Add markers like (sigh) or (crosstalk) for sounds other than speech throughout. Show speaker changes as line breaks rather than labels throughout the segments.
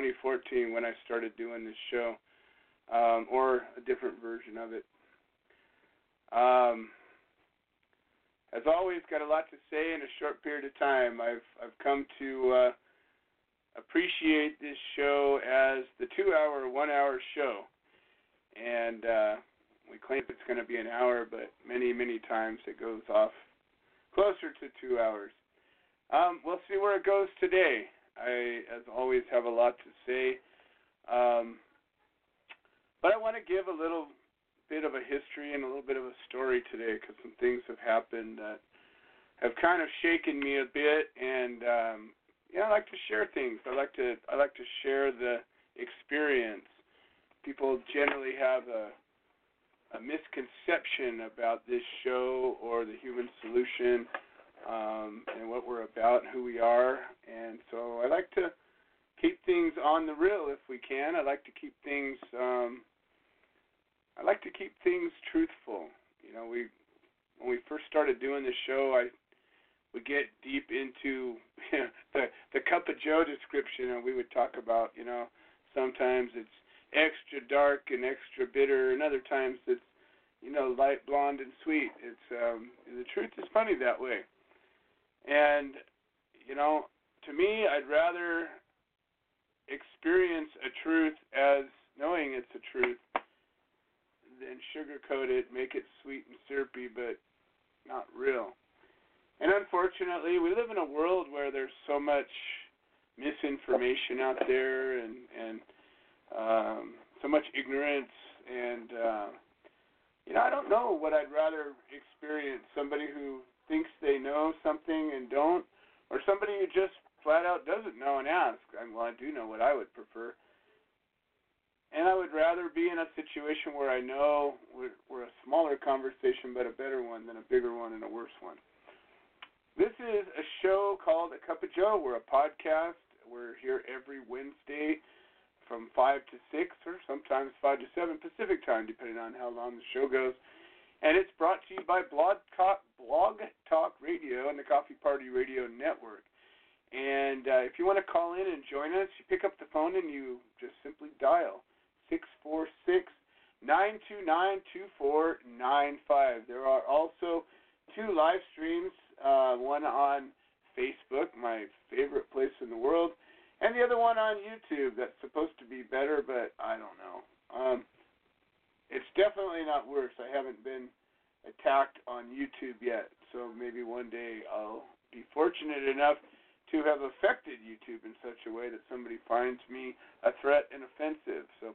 2014 when I started doing this show, um, or a different version of it. Um, as always, got a lot to say in a short period of time. I've I've come to uh, appreciate this show as the two-hour, one-hour show, and uh, we claim it's going to be an hour, but many many times it goes off closer to two hours. Um, we'll see where it goes today. I, as always, have a lot to say. Um, but I want to give a little bit of a history and a little bit of a story today because some things have happened that have kind of shaken me a bit. And um, yeah, I like to share things. I like to I like to share the experience. People generally have a a misconception about this show or the human solution um, and what we're about and who we are. I like to keep things on the real if we can. I like to keep things. Um, I like to keep things truthful. You know, we when we first started doing the show, I would get deep into you (laughs) know, the the cup of Joe description, and we would talk about you know sometimes it's extra dark and extra bitter, and other times it's you know light blonde and sweet. It's um, the truth is funny that way, and you know to me, I'd rather experience a truth as knowing it's a truth than sugarcoat it, make it sweet and syrupy, but not real. And unfortunately, we live in a world where there's so much misinformation out there and and um, so much ignorance and uh, you know I don't know what I'd rather experience somebody who thinks they know something and don't or somebody who just flat out doesn't know and ask. I, well, I do know what I would prefer. And I would rather be in a situation where I know we're, we're a smaller conversation, but a better one than a bigger one and a worse one. This is a show called A Cup of Joe. We're a podcast. We're here every Wednesday from 5 to 6 or sometimes 5 to 7 Pacific time, depending on how long the show goes. And it's brought to you by Blog Talk, Blog Talk Radio and the Coffee Party Radio Network. And uh, if you want to call in and join us, you pick up the phone and you just simply dial 646 929 2495. There are also two live streams uh, one on Facebook, my favorite place in the world, and the other one on YouTube that's supposed to be better, but I don't know. Um, it's definitely not worse. I haven't been attacked on YouTube yet, so maybe one day I'll be fortunate enough to have affected YouTube in such a way that somebody finds me a threat and offensive. So,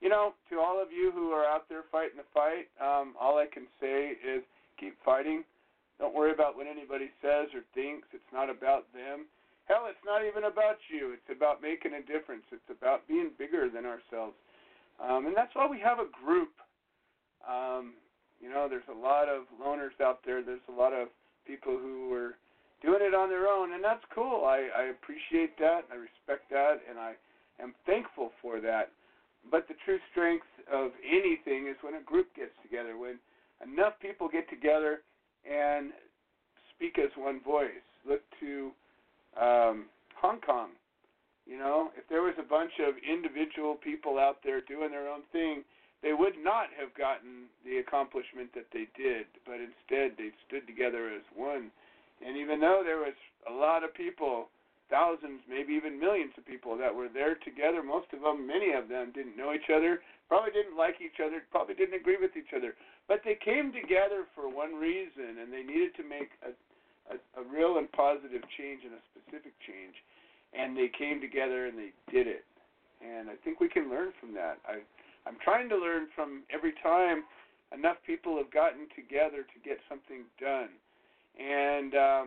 you know, to all of you who are out there fighting the fight, um, all I can say is keep fighting. Don't worry about what anybody says or thinks. It's not about them. Hell, it's not even about you. It's about making a difference. It's about being bigger than ourselves. Um, and that's why we have a group. Um, you know, there's a lot of loners out there. There's a lot of people who are doing it on their own, and that's cool. I, I appreciate that. I respect that, and I am thankful for that. But the true strength of anything is when a group gets together, when enough people get together and speak as one voice. Look to um, Hong Kong. You know, if there was a bunch of individual people out there doing their own thing, they would not have gotten the accomplishment that they did. But instead, they stood together as one. And even though there was a lot of people, thousands, maybe even millions of people that were there together, most of them, many of them, didn't know each other, probably didn't like each other, probably didn't agree with each other. But they came together for one reason, and they needed to make a, a, a real and positive change and a specific change. And they came together and they did it. And I think we can learn from that. I, I'm trying to learn from every time enough people have gotten together to get something done. And, um,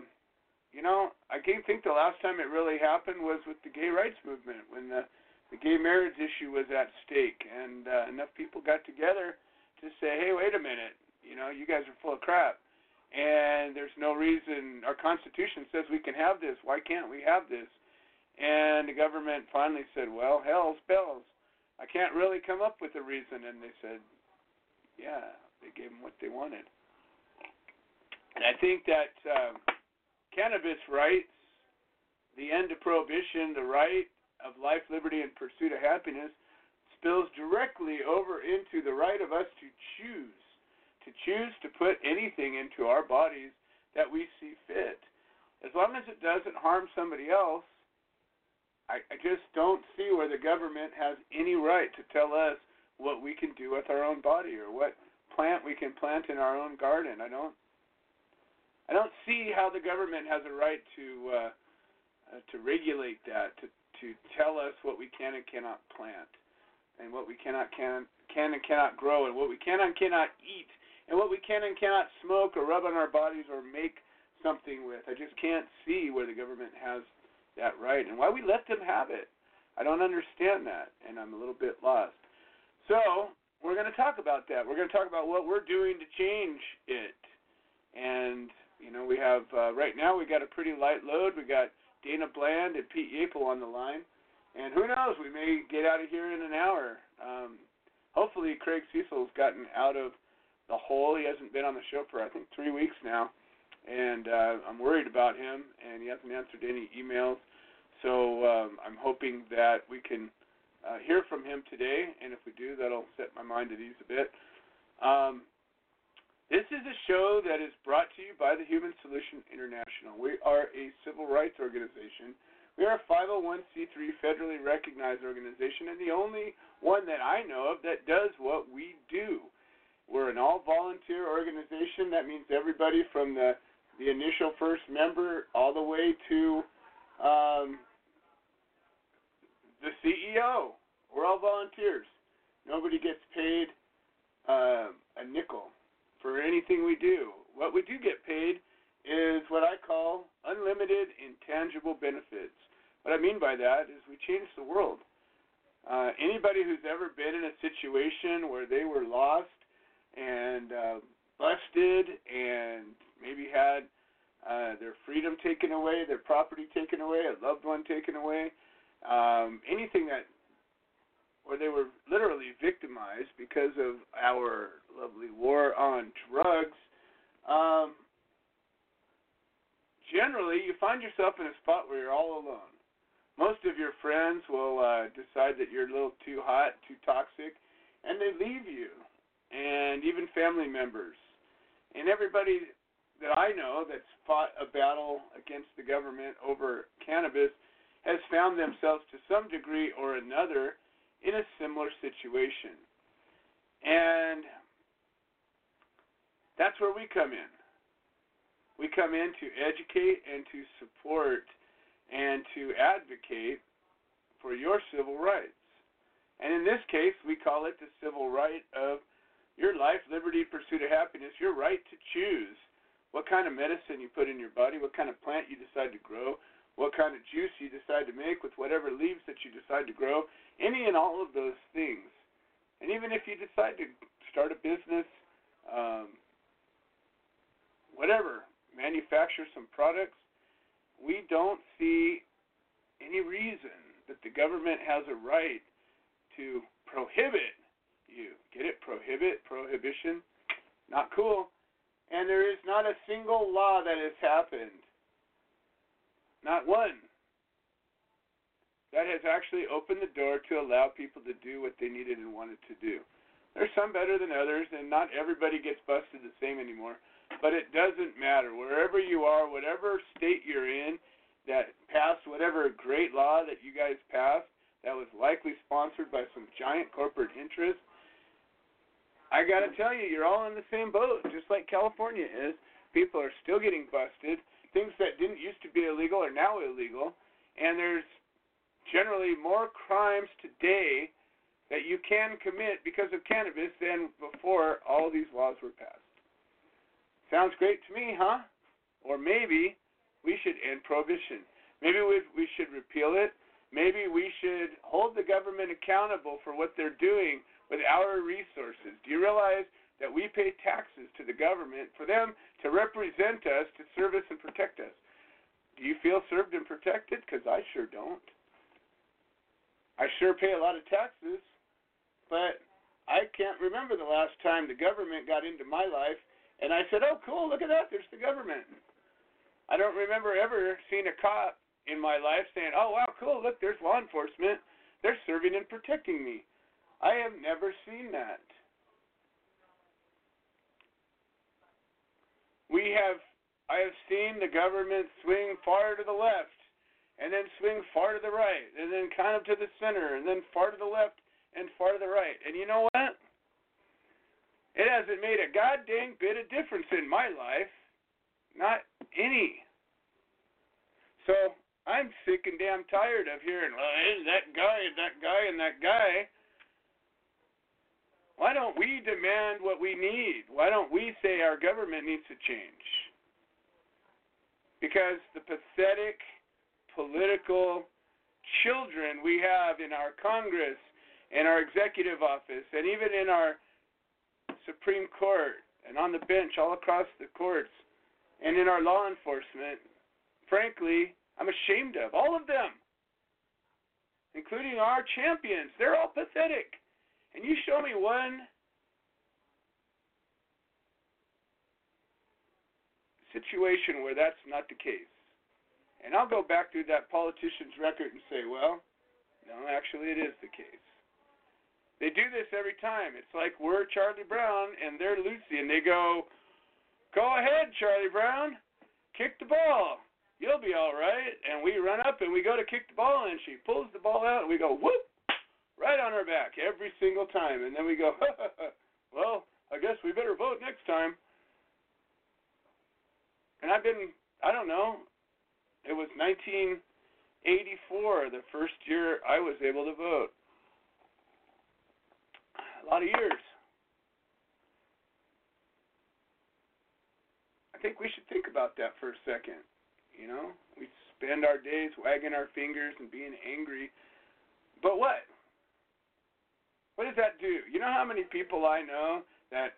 you know, I can't think the last time it really happened was with the gay rights movement when the, the gay marriage issue was at stake. And uh, enough people got together to say, hey, wait a minute, you know, you guys are full of crap. And there's no reason, our Constitution says we can have this. Why can't we have this? And the government finally said, well, hell's bells. I can't really come up with a reason. And they said, yeah, they gave them what they wanted. And I think that uh, cannabis rights, the end of prohibition, the right of life, liberty, and pursuit of happiness – spills directly over into the right of us to choose, to choose to put anything into our bodies that we see fit. As long as it doesn't harm somebody else, I, I just don't see where the government has any right to tell us what we can do with our own body or what plant we can plant in our own garden. I don't I don't see how the government has a right to uh, uh, to regulate that, to to tell us what we can and cannot plant and what we cannot can can and cannot grow, and what we can and cannot eat, and what we can and cannot smoke or rub on our bodies or make something with. I just can't see where the government has that right and why we let them have it. I don't understand that, and I'm a little bit lost. So we're going to talk about that. We're going to talk about what we're doing to change it. And you know, we have uh, right now we got a pretty light load. We got Dana Bland and Pete Yapel on the line. And who knows, we may get out of here in an hour. Um, hopefully, Craig Cecil's gotten out of the hole. He hasn't been on the show for, I think, three weeks now. And uh, I'm worried about him, and he hasn't answered any emails. So um, I'm hoping that we can uh, hear from him today. And if we do, that'll set my mind at ease a bit. Um, this is a show that is brought to you by the Human Solution International. We are a civil rights organization we are a 501c3 federally recognized organization and the only one that I know of that does what we do. We're an all volunteer organization. That means everybody from the, the initial first member all the way to um, the CEO. We're all volunteers. Nobody gets paid uh, a nickel for anything we do. What we do get paid is what I call unlimited intangible benefits. What I mean by that is we change the world. Uh, anybody who's ever been in a situation where they were lost and uh, busted and maybe had uh, their freedom taken away, their property taken away, a loved one taken away, um, anything that where they were literally victimized because of our lovely war on drugs. Um, generally, you find yourself in a spot where you're all alone. Most of your friends will uh, decide that you're a little too hot, too toxic, and they leave you. And even family members. And everybody that I know that's fought a battle against the government over cannabis has found themselves to some degree or another in a similar situation. And that's where we come in. We come in to educate and to support and to advocate for your civil rights. And in this case, we call it the civil right of your life, liberty, pursuit of happiness, your right to choose what kind of medicine you put in your body, what kind of plant you decide to grow, what kind of juice you decide to make with whatever leaves that you decide to grow, any and all of those things. And even if you decide to start a business, um, whatever, manufacture some products, we don't see any reason that the government has a right to prohibit you. Get it? Prohibit, prohibition. Not cool. And there is not a single law that has happened not one. That has actually opened the door to allow people to do what they needed and wanted to do. There's some better than others, and not everybody gets busted the same anymore. But it doesn't matter. Wherever you are, whatever state you're in that passed whatever great law that you guys passed that was likely sponsored by some giant corporate interest, I got to tell you, you're all in the same boat, just like California is. People are still getting busted things that didn't used to be illegal are now illegal, and there's generally more crimes today that you can commit because of cannabis than before all these laws were passed. Sounds great to me, huh? Or maybe we should end prohibition. Maybe we we should repeal it. Maybe we should hold the government accountable for what they're doing with our resources. Do you realize that we pay taxes to the government for them to represent us, to serve us and protect us. Do you feel served and protected? Because I sure don't. I sure pay a lot of taxes, but I can't remember the last time the government got into my life and I said, oh, cool, look at that, there's the government. I don't remember ever seeing a cop in my life saying, oh, wow, cool, look, there's law enforcement. They're serving and protecting me. I have never seen that. we have I have seen the government swing far to the left and then swing far to the right and then kind of to the center and then far to the left and far to the right. And you know what? It hasn't made a goddamn bit of difference in my life. Not any. So I'm sick and damn tired of hearing, well, is that guy, that guy, and that guy. Why don't we demand what we need? Why don't we say our government needs to change? Because the pathetic political children we have in our Congress, in our executive office, and even in our Supreme Court, and on the bench all across the courts, and in our law enforcement, frankly, I'm ashamed of. All of them, including our champions. They're all pathetic. Can you show me one situation where that's not the case? And I'll go back through that politician's record and say, well, no, actually, it is the case. They do this every time. It's like we're Charlie Brown and they're Lucy, and they go, go ahead, Charlie Brown, kick the ball. You'll be all right. And we run up and we go to kick the ball, and she pulls the ball out, and we go, whoop, right on our back every single time. And then we go, (laughs) well, I guess we better vote next time. And I've been, I don't know, it was 1984, the first year I was able to vote. A lot of years. I think we should think about that for a second. You know, we spend our days wagging our fingers and being angry. But what? What does that do? You know how many people I know that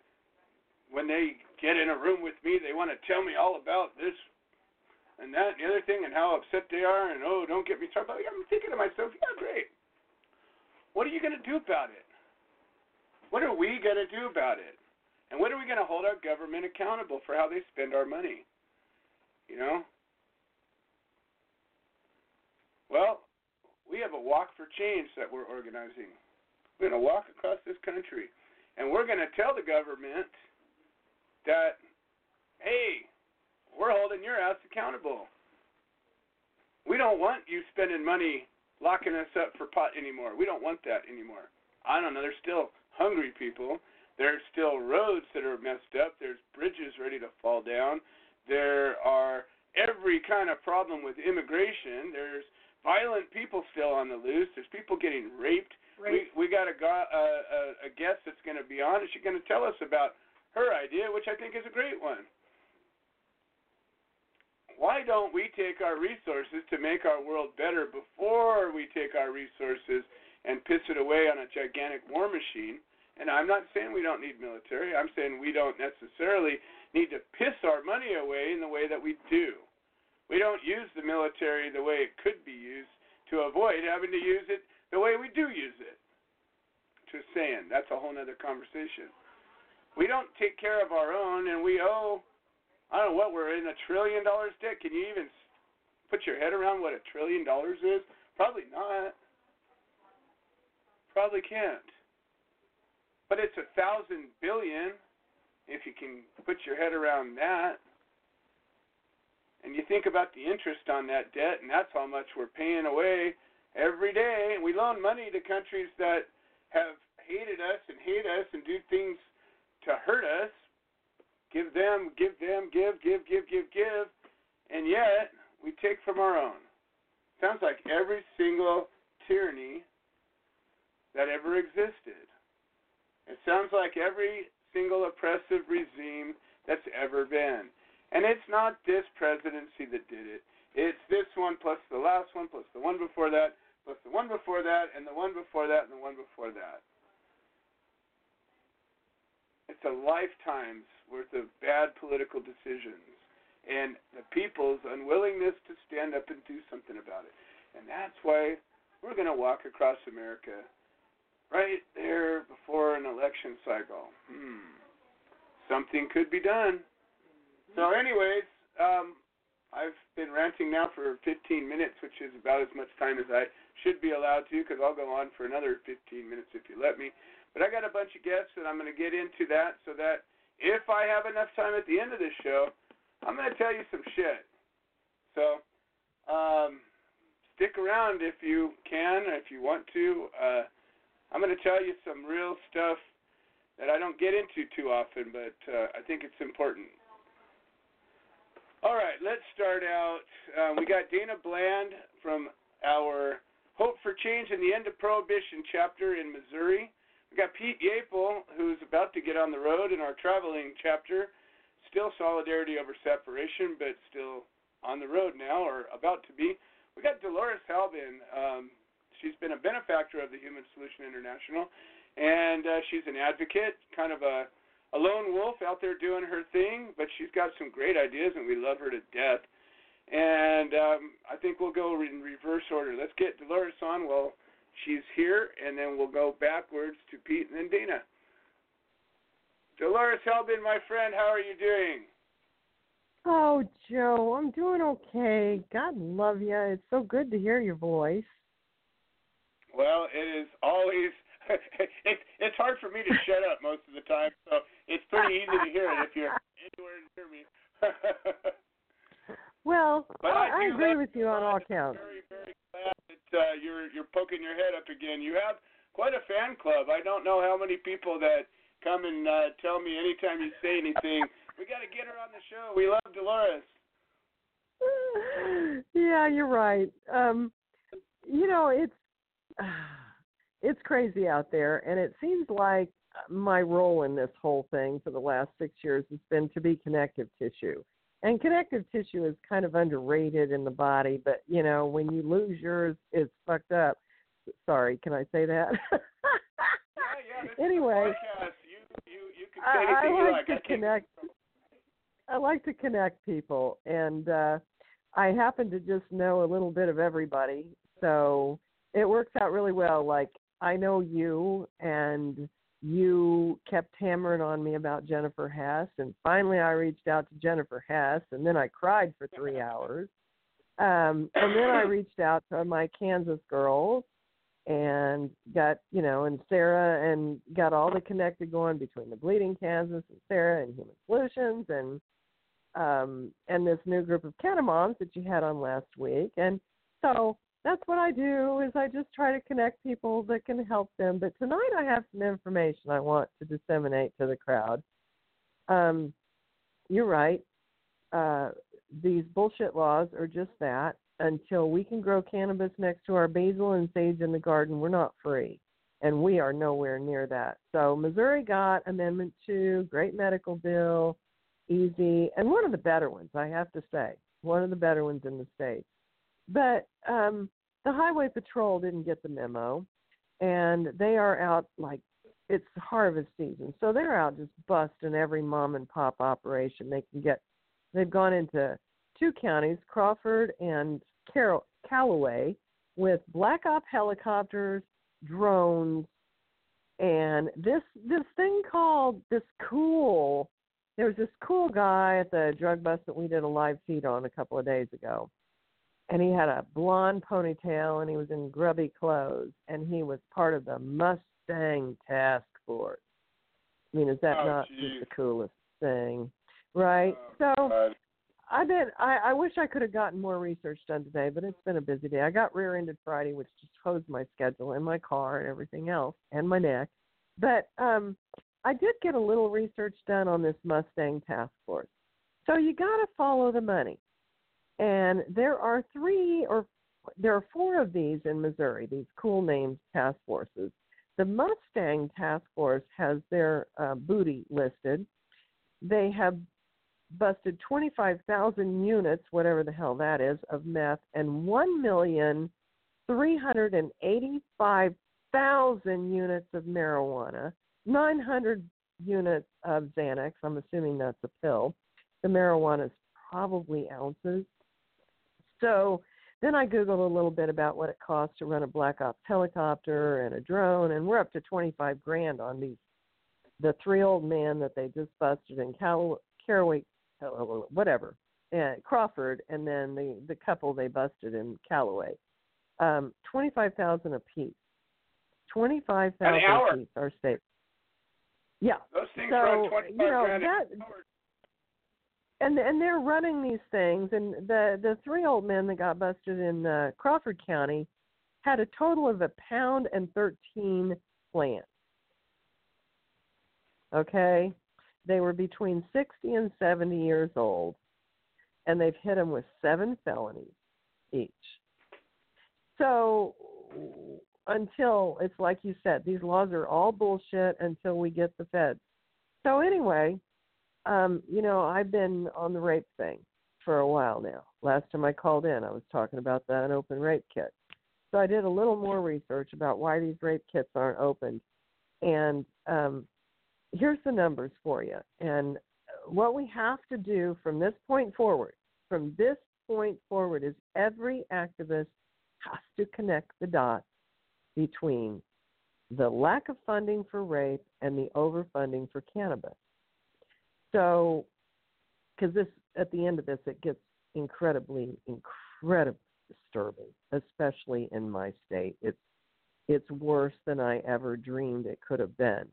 when they get in a room with me, they want to tell me all about this and that and the other thing and how upset they are and oh don't get me started. But I'm thinking to myself, yeah, great. What are you going to do about it? What are we going to do about it? And when are we going to hold our government accountable for how they spend our money? You know? Well, we have a walk for change that we're organizing. We're going to walk across this country, and we're going to tell the government that, hey, we're holding your ass accountable. We don't want you spending money locking us up for pot anymore. We don't want that anymore. I don't know. There's still hungry people. There's still roads that are messed up. There's bridges ready to fall down. There are every kind of problem with immigration. There's violent people still on the loose. There's people getting raped.
Right.
We we got a, go- a, a, a guest that's going to be on, and she's going to tell us about her idea, which I think is a great one. Why don't we take our resources to make our world better before we take our resources and piss it away on a gigantic war machine? And I'm not saying we don't need military. I'm saying we don't necessarily need to piss our money away in the way that we do. We don't use the military the way it could be used to avoid having to use it the way we do use it. Just saying, that's a whole other conversation. We don't take care of our own, and we owe, I don't know what, we're in a trillion dollars debt. Can you even put your head around what a trillion dollars is? Probably not. Probably can't. But it's a thousand billion if you can put your head around that. And you think about the interest on that debt, and that's how much we're paying away every day. And we loan money to countries that have hated us and hate us and do things to hurt us. Give them, give them, give, give, give, give, give. And yet, we take from our own. Sounds like every single tyranny that ever existed. It sounds like every single oppressive regime that's ever been. And it's not this presidency that did it. It's this one plus the last one plus the one before that plus the one before that and the one before that and the one before that. It's a lifetime's worth of bad political decisions and the people's unwillingness to stand up and do something about it. And that's why we're going to walk across America right there before an election cycle. Hmm. Something could be done. So, anyways, um, I've been ranting now for 15 minutes, which is about as much time as I should be allowed to, because I'll go on for another 15 minutes if you let me. But I got a bunch of guests, and I'm going to get into that so that if I have enough time at the end of this show, I'm going to tell you some shit. So, um, stick around if you can, if you want to. Uh, I'm going to tell you some real stuff that I don't get into too often, but uh, I think it's important. All right, let's start out. Um, we got Dana Bland from our Hope for Change and the End of Prohibition chapter in Missouri. We got Pete Yapel, who's about to get on the road in our traveling chapter. Still solidarity over separation, but still on the road now, or about to be. We got Dolores Halbin. Um, she's been a benefactor of the Human Solution International, and uh, she's an advocate, kind of a a lone wolf out there doing her thing, but she's got some great ideas, and we love her to death. And um, I think we'll go in reverse order. Let's get Dolores on while she's here, and then we'll go backwards to Pete and then Dana. Dolores Halbin, my friend, how are you doing?
Oh, Joe, I'm doing okay. God love you. It's so good to hear your voice.
Well, it is always (laughs) it, it's hard for me to shut up most of the time, so it's pretty easy to hear it if you're anywhere to hear me. (laughs)
well,
but I,
I, I agree with you on all counts.
Very, very glad that uh, you're you're poking your head up again. You have quite a fan club. I don't know how many people that come and uh, tell me anytime you say anything. We got to get her on the show. We love Dolores. (laughs)
yeah, you're right. Um, you know, it's (sighs) it's crazy out there, and it seems like my role in this whole thing for the last six years has been to be connective tissue. And connective tissue is kind of underrated in the body, but you know, when you lose yours, it's fucked up. Sorry, can I say that? (laughs)
yeah, yeah.
anyway,
you, you, you
I, I like,
like
to connect. I like to connect people, and uh I happen to just know a little bit of everybody, so it works out really well. Like I know you, and you kept hammering on me about Jennifer Hess, and finally I reached out to Jennifer Hess, and then I cried for three (laughs) hours. Um, and then I reached out to my Kansas girls and got, you know, and Sarah and got all the connected going between the Bleeding Kansas and Sarah and Human Solutions and um and this new group of Catamoms that you had on last week. And so that's what I do is I just try to connect people that can help them. But tonight I have some information I want to disseminate to the crowd. Um, you're right. Uh, these bullshit laws are just that. Until we can grow cannabis next to our basil and sage in the garden, we're not free. And we are nowhere near that. So Missouri got Amendment 2, great medical bill, easy, and one of the better ones, I have to say. One of the better ones in the state. But um, the Highway Patrol didn't get the memo, and they are out like it's harvest season, so they're out just busting every mom and pop operation they can get. They've gone into two counties, Crawford and Carroll, Callaway, with black op helicopters, drones, and this this thing called this cool. There was this cool guy at the drug bust that we did a live feed on a couple of days ago and he had a blonde ponytail and he was in grubby clothes and he was part of the Mustang task force. I mean, is that
oh,
not
geez.
just the coolest thing? Right?
Oh,
so
God.
I bet I, I wish I could have gotten more research done today, but it's been a busy day. I got rear ended Friday, which just closed my schedule and my car and everything else and my neck. But um I did get a little research done on this Mustang task force. So you gotta follow the money. And there are three or there are four of these in Missouri, these cool named task forces. The Mustang Task Force has their uh, booty listed. They have busted 25,000 units, whatever the hell that is, of meth, and 1,385,000 units of marijuana, 900 units of Xanax. I'm assuming that's a pill. The marijuana is probably ounces. So then I Googled a little bit about what it costs to run a Black Ops helicopter and a drone, and we're up to 25 grand on these. The three old men that they just busted in Cal- Caraway, whatever, and Crawford, and then the the couple they busted in Callaway, um, 25,000 apiece. 25,000
An hour.
apiece, our state. Yeah.
Those things
so,
run 25
you know,
grand an
that. And and they're running these things. And the the three old men that got busted in uh, Crawford County had a total of a pound and 13 plants. Okay? They were between 60 and 70 years old and they've hit them with seven felonies each. So until it's like you said these laws are all bullshit until we get the feds. So anyway um, you know, I've been on the rape thing for a while now. Last time I called in, I was talking about that open rape kit. So I did a little more research about why these rape kits aren't opened. And um, here's the numbers for you. And what we have to do from this point forward, from this point forward, is every activist has to connect the dots between the lack of funding for rape and the overfunding for cannabis. So, because this at the end of this, it gets incredibly, incredibly disturbing, especially in my state. It's it's worse than I ever dreamed it could have been.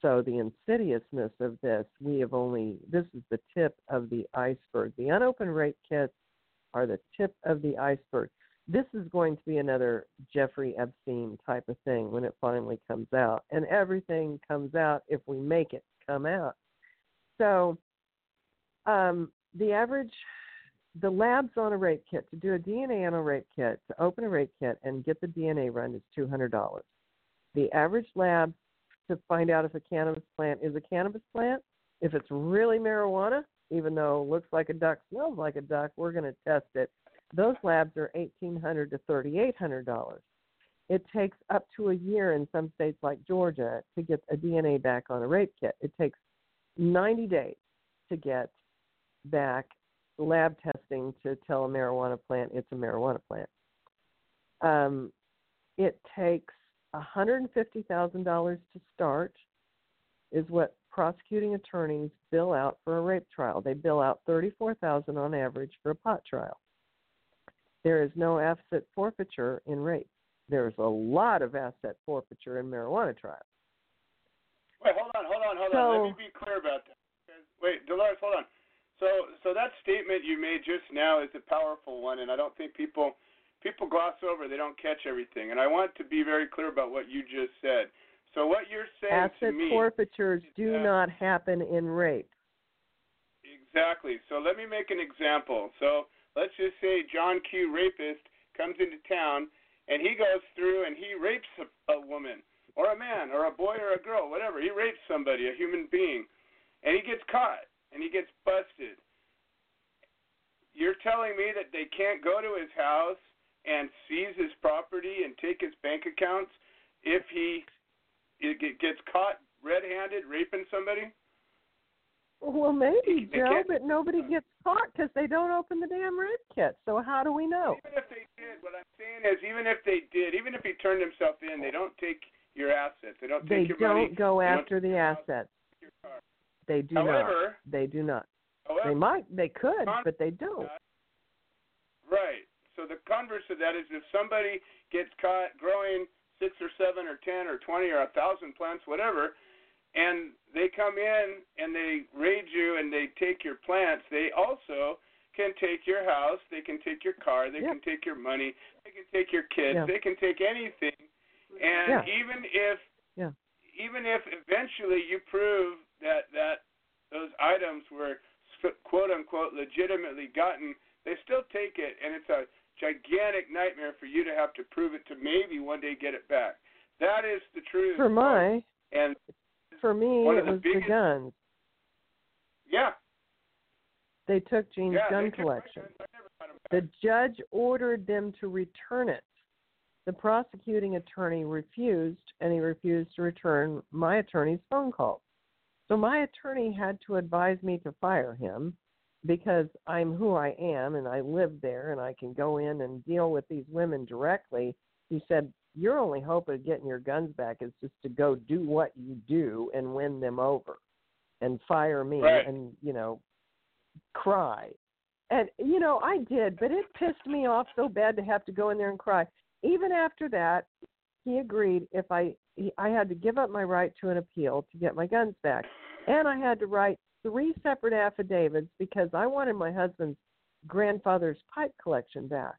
So the insidiousness of this, we have only this is the tip of the iceberg. The unopened rape kits are the tip of the iceberg. This is going to be another Jeffrey Epstein type of thing when it finally comes out. And everything comes out if we make it come out. So, um, the average, the labs on a rape kit to do a DNA on a rape kit to open a rape kit and get the DNA run is two hundred dollars. The average lab to find out if a cannabis plant is a cannabis plant, if it's really marijuana, even though it looks like a duck, smells like a duck, we're going to test it. Those labs are eighteen hundred to thirty eight hundred dollars. It takes up to a year in some states like Georgia to get a DNA back on a rape kit. It takes 90 days to get back lab testing to tell a marijuana plant it's a marijuana plant. Um, it takes $150,000 to start, is what prosecuting attorneys bill out for a rape trial. They bill out $34,000 on average for a pot trial. There is no asset forfeiture in rape. There's a lot of asset forfeiture in marijuana trials.
Wait, hold on, hold on, hold
So-
on. Let me be clear about that. Wait, Dolores, hold on. So, so that statement you made just now is a powerful one, and I don't think people people gloss over. They don't catch everything, and I want to be very clear about what you just said. So, what you're saying to
Asset
me
forfeitures do
that-
not happen in rape.
exactly. So, let me make an example. So, let's just say John Q. rapist comes into town, and he goes through and he rapes a, a woman or a man or a boy or a girl, whatever. He rapes somebody, a human being, and he gets caught and he gets busted. You're telling me that they can't go to his house and seize his property and take his bank accounts if he gets caught red-handed raping somebody?
Well, maybe, Joe, but nobody gets caught because they don't open the damn rape kit. So how do we know?
Even if they did, what I'm saying is, even if they did, even if he turned himself in, they don't take your assets. They don't
They
take your money.
Don't go
They don't
after the assets. They do
However,
not. They do not.
however,
They might. They could,
Con-
but they don't.
Right. So the converse of that is if somebody gets caught growing six or seven or ten or twenty or a thousand plants, whatever, and they come in and they raid you and they take your plants, they also can take your house, they can take your car, they
Yeah.
can take your money, they can take your kids,
Yeah.
they can take anything. And
Yeah.
even if
Yeah.
even if eventually you prove that that those items were quote unquote legitimately gotten, they still take it, and it's a gigantic nightmare for you to have to prove it to maybe one day get it back. That is the truth.
For my,
and
for me,
One
it
of the
was the guns.
yeah,
They took Gene's
yeah,
gun collection.
guns. I never got 'em back.
The judge ordered them to return it. The prosecuting attorney refused, and he refused to return my attorney's phone calls. So my attorney had to advise me to fire him because I'm who I am and I live there and I can go in and deal with these women directly. He said, Your only hope of getting your guns back is just to go do what you do and win them over and fire me
Right.
and, you know, cry. And you know, I did, but it pissed me off so bad to have to go in there and cry. Even after that, he agreed if I he, I had to give up my right to an appeal to get my guns back, and I had to write three separate affidavits because I wanted my husband's grandfather's pipe collection back.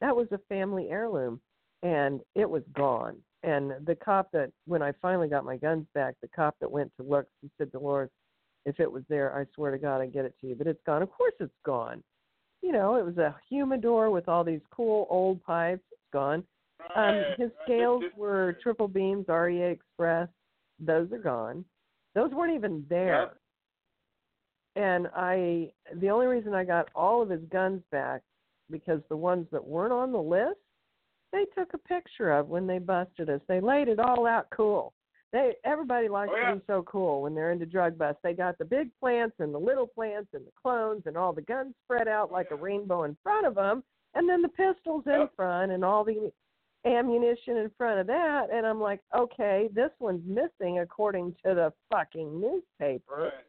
That was a family heirloom, and it was gone. And the cop that when I finally got my guns back, the cop that went to look, he said, Dolores, if it was there, I swear to God, I'd get it to you. But it's gone. Of course, it's gone. You know, it was a humidor with all these cool old pipes. Gone. Um, his scales were triple beams, REA Express. Those are gone. Those weren't even there.
Yep.
And I, the only reason I got all of his guns back because the ones that weren't on the list, they took a picture of when they busted us. They laid it all out cool. They everybody likes
Oh, yeah.
to be so cool when they're into drug busts. They got the big plants and the little plants and the clones and all the guns spread out like a rainbow in front of them, and then the pistols in
Yep.
front and all the ammunition in front of that. And I'm like, okay, this one's missing according to the fucking newspaper
Right.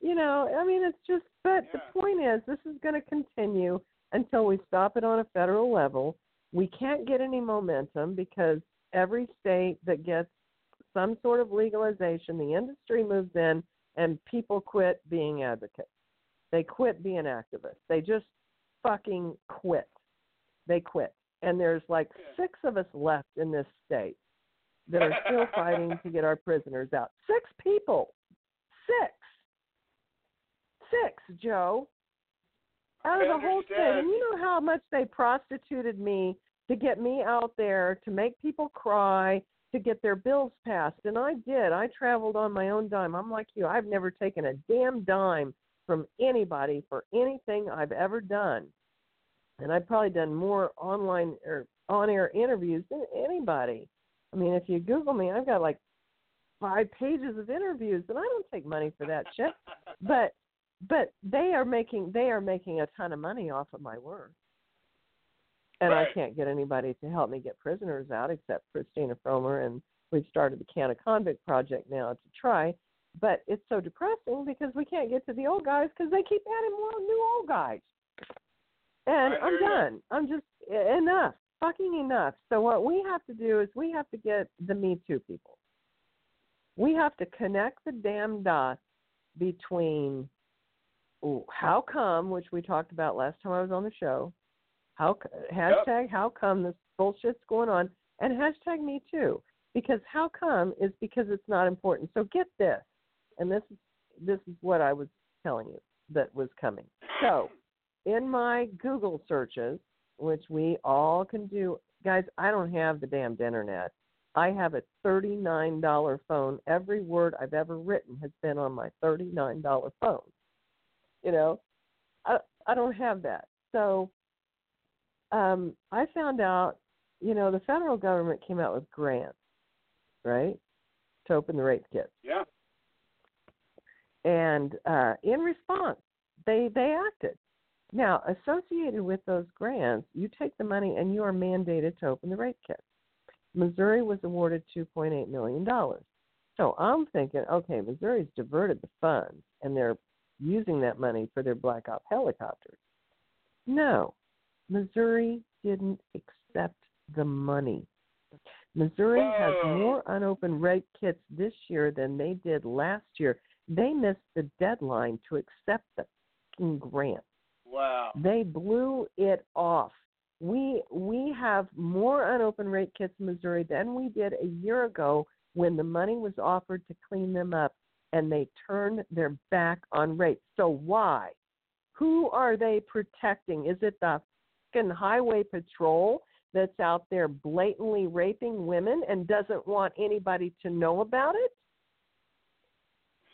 you know, I mean, it's just, but
Yeah.
the point is, this is going to continue until we stop it on a federal level. We can't get any momentum because every state that gets some sort of legalization, the industry moves in and people quit being advocates. They quit being activists. They just fucking quit. They quit. And there's like six of us left in this state that are still (laughs) fighting to get our prisoners out. Six people. Six. Six, Joe. Out of the whole state. And you know how much they prostituted me to get me out there to make people cry, to get their bills passed. And I did. I traveled on my own dime. I'm like you. I've never taken a damn dime from anybody for anything I've ever done. And I've probably done more online or on air interviews than anybody. I mean, if you Google me, I've got like five pages of interviews, and I don't take money for that shit. (laughs) But but they are making they are making a ton of money off of my work and
Right.
i can't get anybody to help me get prisoners out except christina fromer and we've started the can of convict project now to try but it's so depressing because we can't get to the old guys because they keep adding more new old guys. And i'm done. I'm just enough fucking enough. So what we have to do is we have to get the me too people. We have to connect the damn dots between ooh, how come, which we talked about last time I was on the show, how hashtag how come this bullshit's going on, and hashtag me too, because how come is because it's not important. So get this, and this is this is what I was telling you that was coming. So in my Google searches, which we all can do, guys, I don't have the damned internet. I have a $39 phone. Every word I've ever written has been on my $39 phone. You know, I I don't have that. So um I found out, you know, the federal government came out with grants, right? To open the rape kits.
Yeah.
And uh in response, they they acted. Now, associated with those grants, you take the money and you are mandated to open the rape kits. Missouri was awarded $2.8 million. So I'm thinking, okay, Missouri's diverted the funds and they're using that money for their Black Op helicopters. No, Missouri didn't accept the money. Missouri has more unopened rape kits this year than they did last year. They missed the deadline to accept the grant.
Wow.
They blew it off. We we have more unopened rape kits in Missouri than we did a year ago when the money was offered to clean them up and they turned their back on rape. So why? Who are they protecting? Is it the fucking highway patrol that's out there blatantly raping women and doesn't want anybody to know about it?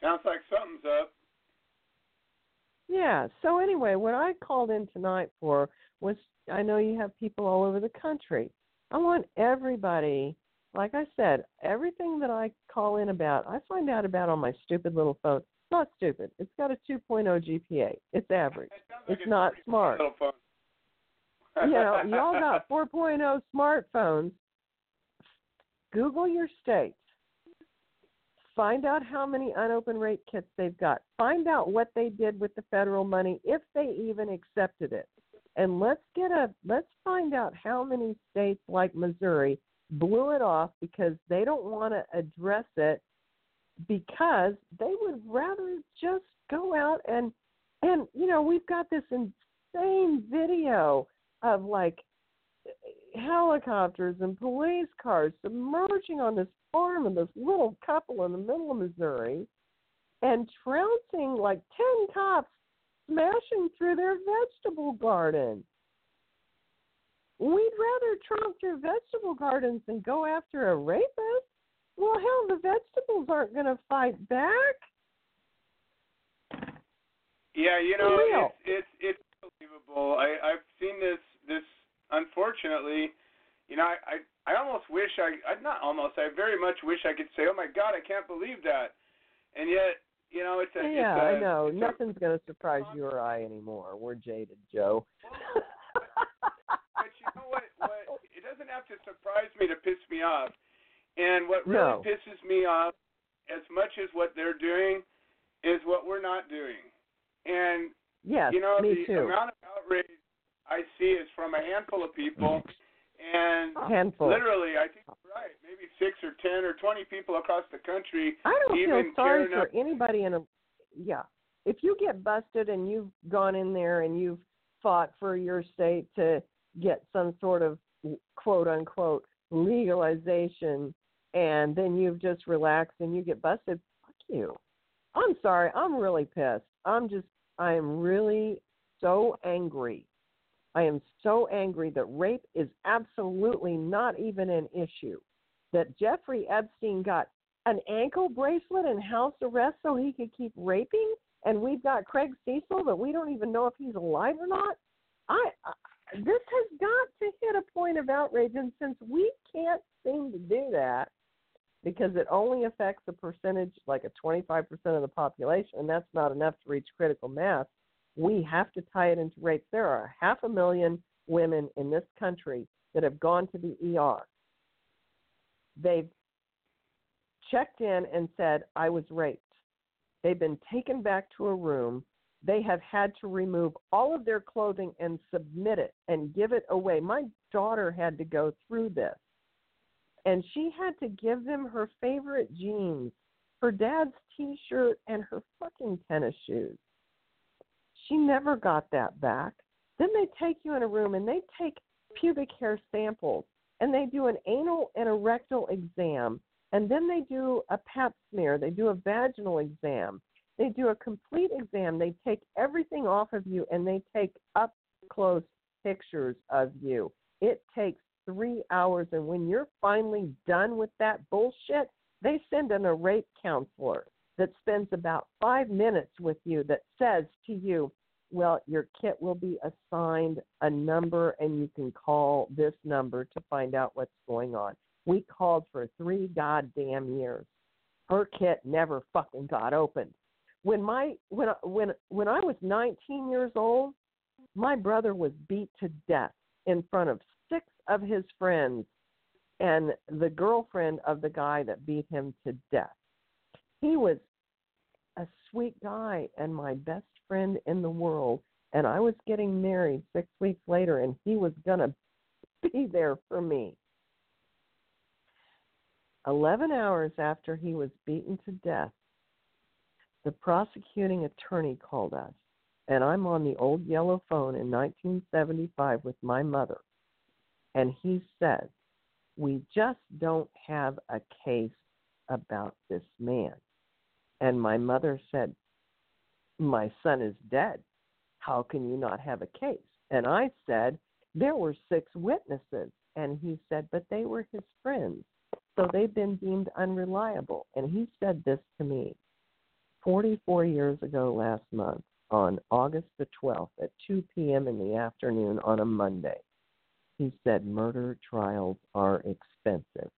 Sounds like something's up.
Yeah. So anyway, what I called in tonight for was I know you have people all over the country. I want everybody, like I said, everything that I call in about, I find out about on my stupid little phone. It's not stupid. It's got a 2.0 GPA. It's average.
It like
It's not smart. You know, y'all (laughs) got 4.0 smartphones. Google your states. Find out how many unopened rape kits they've got. Find out what they did with the federal money, if they even accepted it. And let's get a let's find out how many states like Missouri blew it off because they don't want to address it because they would rather just go out and and you know we've got this insane video of like helicopters and police cars submerging on this farm of this little couple in the middle of Missouri and trouncing like 10 cops smashing through their vegetable garden. We'd rather trounce their vegetable gardens than go after a rapist. Well, hell, the vegetables aren't going to fight back.
Yeah, you know, it's it's it's unbelievable. I I've seen this this unfortunately, you know, I I, I almost wish I I not almost I very much wish I could say, "Oh my god, I can't believe that." And yet, you know, it's a
yeah,
it's a,
I know. Nothing's going to surprise you or I anymore. We're jaded, Joe.
but you know what what it doesn't have to surprise me to piss me off. And what really
No.
pisses me off as much as what they're doing is what we're not doing. And
yes,
you know,
me
the
too.
amount of outrage I see is from a handful of people, and
Handful.
literally, I think you're right, maybe six or ten or twenty people across the country.
I don't feel sorry for anybody in a yeah. If you get busted and you've gone in there and you've fought for your state to get some sort of quote unquote legalization and then you've just relaxed and you get busted, fuck you. I'm sorry, I'm really pissed. I'm just I am really so angry. I am so angry that rape is absolutely not even an issue. That Jeffrey Epstein got an ankle bracelet and house arrest so he could keep raping, and we've got Craig Cesal that we don't even know if he's alive or not. I, I this has got to hit a point of outrage, and since we can't seem to do that, because it only affects a percentage, like a 25% of the population, and that's not enough to reach critical mass. We have to tie it into rape. There are half a million women in this country that have gone to the ER. They've checked in and said, I was raped. They've been taken back to a room. They have had to remove all of their clothing and submit it and give it away. My daughter had to go through this. And she had to give them her favorite jeans, her dad's t shirt, and her fucking tennis shoes. She never got that back. Then they take you in a room and they take pubic hair samples and they do an anal and a rectal exam. And then they do a pap smear, they do a vaginal exam, they do a complete exam, they take everything off of you and they take up close pictures of you. It takes three hours, and when you're finally done with that bullshit, they send in a rape counselor that spends about five minutes with you that says to you, well, your kit will be assigned a number and you can call this number to find out what's going on. We called for three goddamn years. Her kit never fucking got opened. When my when when when I was 19 years old, my brother was beat to death in front of six of his friends and the girlfriend of the guy that beat him to death. He was a sweet guy and my best friend in the world and I was getting married 6 weeks later and he was going (laughs) to be there for me. 11 hours after he was beaten to death, the prosecuting attorney called us, and I'm on the old yellow phone in 1975 with my mother. And he said, We just don't have a case about this man. And my mother said, My son is dead. How can you not have a case? And I said, There were six witnesses. And he said, But they were his friends. So they've been deemed unreliable. And he said this to me 44 years ago last month on August the 12th at 2 p.m. in the afternoon on a Monday. He said, Murder trials are expensive.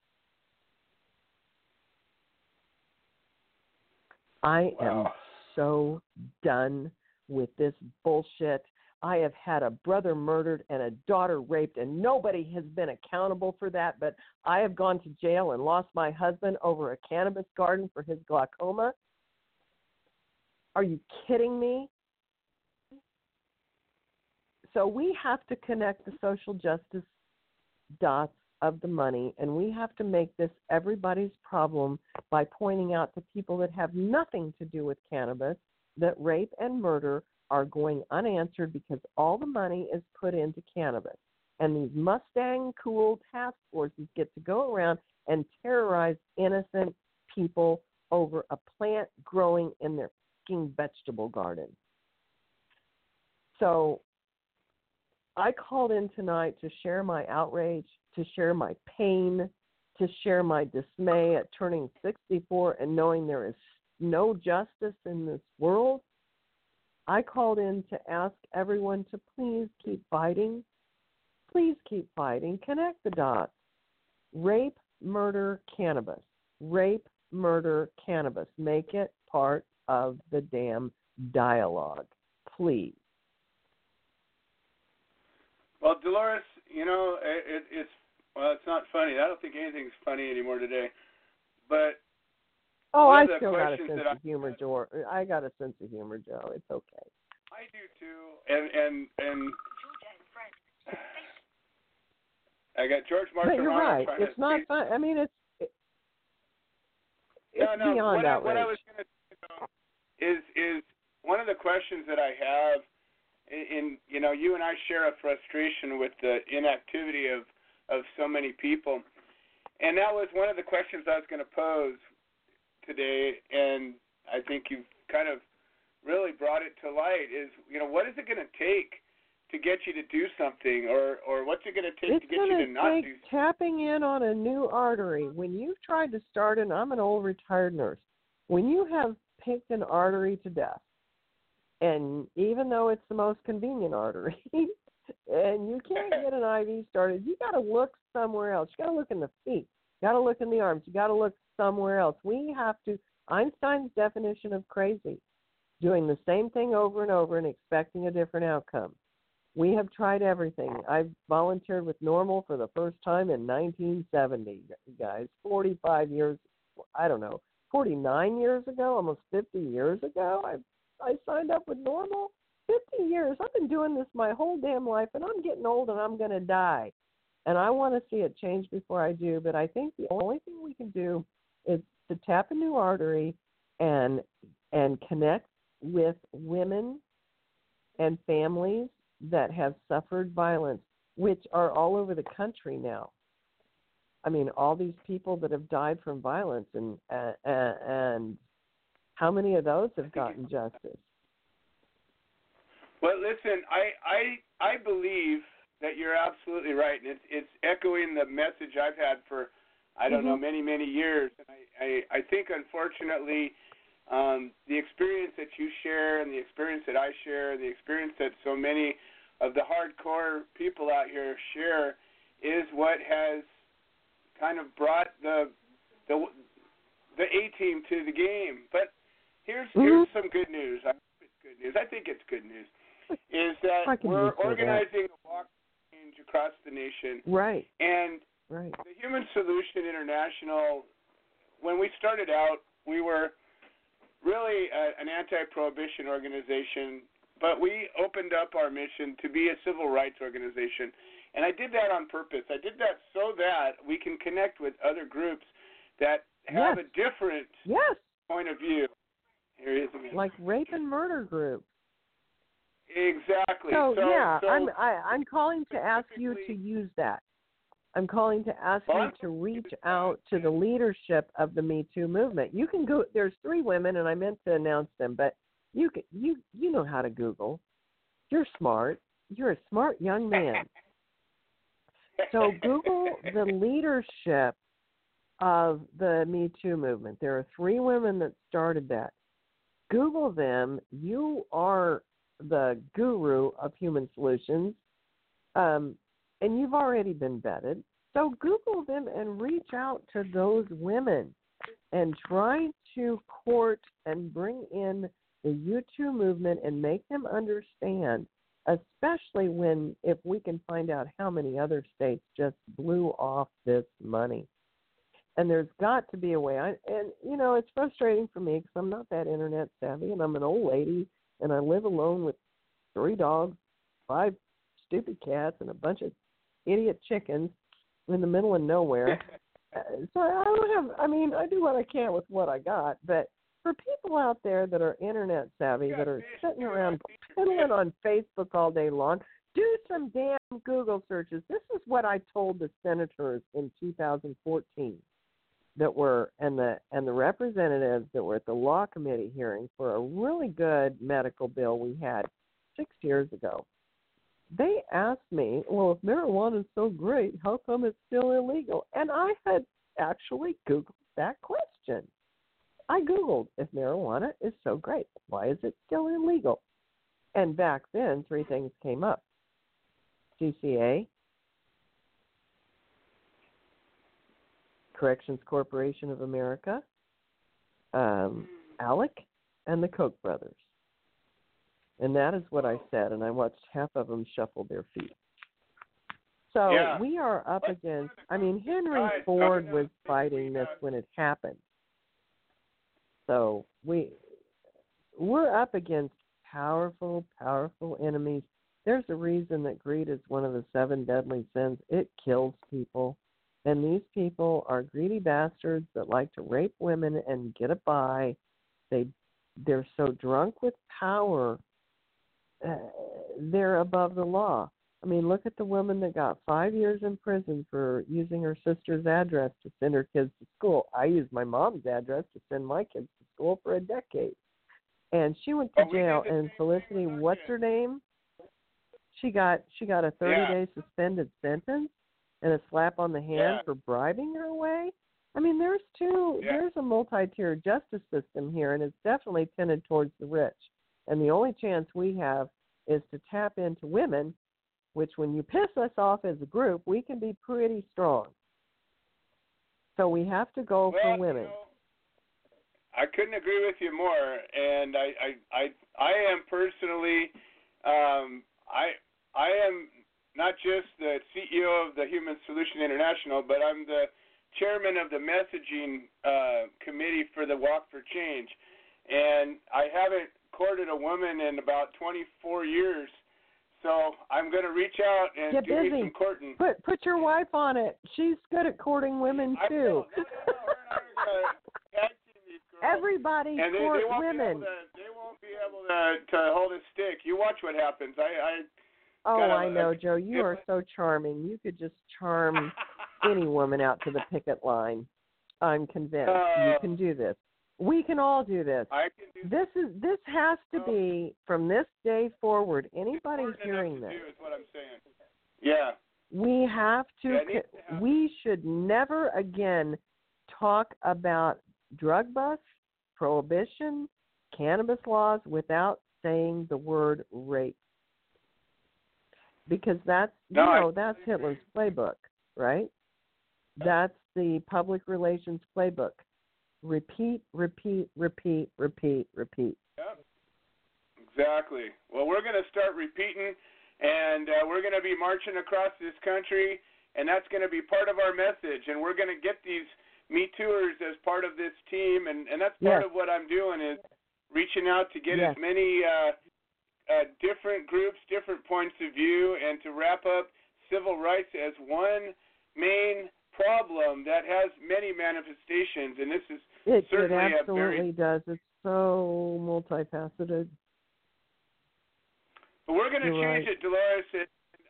I am
Wow.
So done with this bullshit. I have had a brother murdered and a daughter raped, and nobody has been accountable for that. But I have gone to jail and lost my husband over a cannabis garden for his glaucoma. Are you kidding me? So we have to connect the social justice dots of the money, and we have to make this everybody's problem by pointing out to people that have nothing to do with cannabis that rape and murder are going unanswered because all the money is put into cannabis. And these Mustang cool task forces get to go around and terrorize innocent people over a plant growing in their fucking vegetable garden. So I called in tonight to share my outrage, to share my pain, to share my dismay at turning 64 and knowing there is no justice in this world. I called in to ask everyone to please keep fighting. Please keep fighting. Connect the dots. Rape, murder, cannabis. Rape, murder, cannabis. Make it part of the damn dialogue. Please.
Well, Dolores, you know, it, it, it's well, it's not funny. I don't think anything's funny anymore today. But
oh, I still got a sense of humor, Joe. I got a sense of humor, Joe. It's okay.
I do too. And and and I got George
But you're right. It's not fun. I mean, it's it, it's
no.
beyond
what, I, what I was going to say though, is is one of the questions that I have in you know you and I share a frustration with the inactivity of of so many people, and that was one of the questions I was going to pose today, and I think you've kind of really brought it to light. Is you know what is it going to take to get you to do something, or or what's it going to take
it's
to get you to not
take
do?
tapping in on a new artery. When you've tried to start an, I'm an old retired nurse. When you have picked an artery to death, and even though it's the most convenient artery, (laughs) and you can't get an IV started, you got to look somewhere else. You got to look in the feet. You got to look in the arms. You got to look somewhere else. We have to Einstein's definition of crazy, doing the same thing over and over and expecting a different outcome. We have tried everything. I volunteered with NORML for the first time in 1970, guys. 45 years, I don't know, 49 years ago, almost 50 years ago. I I signed up with NORML. 50 years. I've been doing this my whole damn life, and I'm getting old, and I'm going to die. And I want to see it change before I do. But I think the only thing we can do is to tap a new artery and and connect with women and families that have suffered violence, which are all over the country now. I mean, all these people that have died from violence, and uh, and how many of those have gotten justice?
Well, listen, I I I believe that you're absolutely right, and it's it's echoing the message I've had for I don't mm-hmm. know many many years, and I I, I think unfortunately. Um, the experience that you share and the experience that I share, and the experience that so many of the hardcore people out here share, is what has kind of brought the the the A team to the game. But here's mm-hmm. here's some good news. I hope it's good news. I think it's good news. Is that we're organizing that. a walk change across the nation.
Right.
And
right.
the Human Solution International, when we started out, we were really a, an anti-prohibition organization, but we opened up our mission to be a civil rights organization. And I did that on purpose. I did that so that we can connect with other groups that have
yes.
a different
yes.
point of view. Here he is again.
Like rape and murder groups.
Exactly.
So,
so
yeah,
so
I'm I, I'm calling to ask you to use that. I'm calling to ask you to reach out to the leadership of the Me Too movement. You can go. There's three women, and I meant to announce them, but you can, you you know how to Google. You're smart. You're a smart young man. so Google (laughs) the leadership of the Me Too movement. There are three women that started that. Google them. You are the guru of human solutions, um, and you've already been vetted. So Google them and reach out to those women and try to court and bring in the Me Too movement and make them understand, especially when if we can find out how many other states just blew off this money. And there's got to be a way. I, and you know, it's frustrating for me because I'm not that internet savvy, and I'm an old lady, and I live alone with three dogs, five stupid cats, and a bunch of idiot chickens in the middle of nowhere. (laughs) Uh, so I don't have. I mean, I do what I can with what I got, but for people out there that are internet savvy, that are sitting around piddling on Facebook all day long, do some damn Google searches. This is what I told the senators in 2014 that were and the and the representatives that were at the law committee hearing for a really good medical bill we had six years ago. They asked me, "Well, if marijuana is so great, how come it's still illegal?" And I had actually googled that question. I googled if marijuana is so great, why is it still illegal? And back then, three things came up: CCA, Corrections Corporation of America, um, ALEC, and the Koch brothers. And that is what I said, and I watched half of them shuffle their feet. So
yeah.
we are up against. I mean, Henry Ford was fighting this when it happened. So we we're up against powerful, powerful enemies. There's a reason that greed is one of the seven deadly sins. It kills people. And these people are greedy bastards that like to rape women and get by. They they're so drunk with power, uh, they're above the law. I mean, look at the woman that got five years in prison for using her sister's address to send her kids to school. I used my mom's address to send my kids to school for a decade, and she went to jail. And Felicity, what's her name? She got she got a thirty day suspended sentence and a slap on the hand
yeah.
for bribing her away. I mean, there's two.
Yeah.
There's a multi-tiered justice system here, and it's definitely tended towards the rich. And the only chance we have is to tap into women, which, when you piss us off as a group, we can be pretty strong. So we have to go
well,
for women.
You know, I couldn't agree with you more, and I I I, I am personally, um, I I am not just the CEO of the Human Solution International, but I'm the chairman of the messaging uh, committee for the Walk for Change, and I haven't courted a woman in about 24 years. So I'm going to reach out and
Get
do
busy.
me some courting.
Put put your wife on it. She's good at courting women
I
too. (laughs)
I.
Everybody
and
court
they
women.
To, they won't be able to to hold a stick. You watch what happens. I
oh, I know, Joe. You are so charming. You could just charm (laughs) any woman out to the picket line. I'm convinced you
Uh,
can do this. We can all do this.
I can do
This This is this has to be from this day forward. Anybody hearing this,
to do is what I'm saying. Yeah.
we have to.
Yeah, it needs
co-
to happen.
we should never again talk about drug busts, prohibition, cannabis laws without saying the word rape. Because that's
No,
you
I
that's Hitler's playbook, right? That's the public relations playbook. Repeat, repeat, repeat, repeat, repeat.
Yep. Exactly. Well, we're going to start repeating, and uh, we're going to be marching across this country, and that's going to be part of our message. And we're going to get these Me Tours as part of this team, and, and that's part
Yes.
of what I'm doing is reaching out to get
Yes.
as many uh, uh, different groups, different points of view, and to wrap up civil rights as one main problem that has many manifestations. And this is
It, it
Certainly a very-
does. It's so multifaceted.
But we're going to
You're
change
right.
it, Dolores. And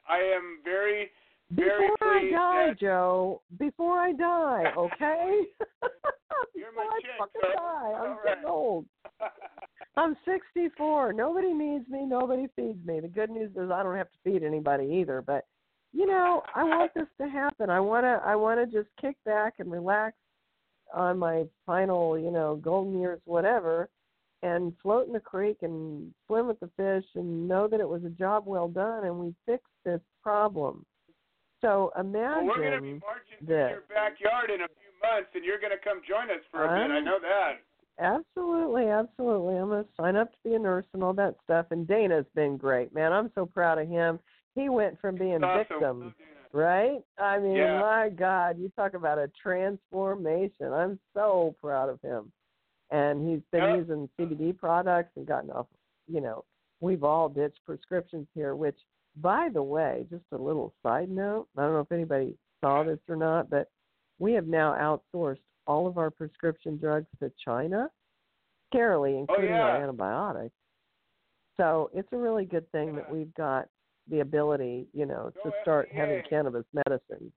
I am very, very
Before I die,
that
Joe. Before I die, okay? (laughs)
You're
before
my
I
chick,
fucking
so-
die. I'm
all
getting
right.
old. (laughs) I'm 64. Nobody needs me. Nobody feeds me. The good news is I don't have to feed anybody either. But you know, I want this to happen. I want to. I want to just kick back and relax on my final, you know, golden years, whatever, and float in the creek and swim with the fish and know that it was a job well done and we fixed this problem. So
well,
imagine
we're going to be marching through
this.
your backyard in a few months, and you're going to come join us for a bit. I know that.
Absolutely, absolutely. I'm gonna sign up to be a nurse and all that stuff. And Dana's been great, man. I'm so proud of him. He went from being
Awesome.
victim, right? I mean,
Yeah.
my God, you talk about a transformation. I'm so proud of him. And he's been
Yeah.
using CBD products and gotten off. You know, we've all ditched prescriptions here. Which, by the way, just a little side note. I don't know if anybody saw this or not, but we have now outsourced all of our prescription drugs to China, scarily, including our
Oh, yeah.
antibiotics. So it's a really good thing that we've got the ability, you know, to
Go
start
FDA.
having cannabis medicine.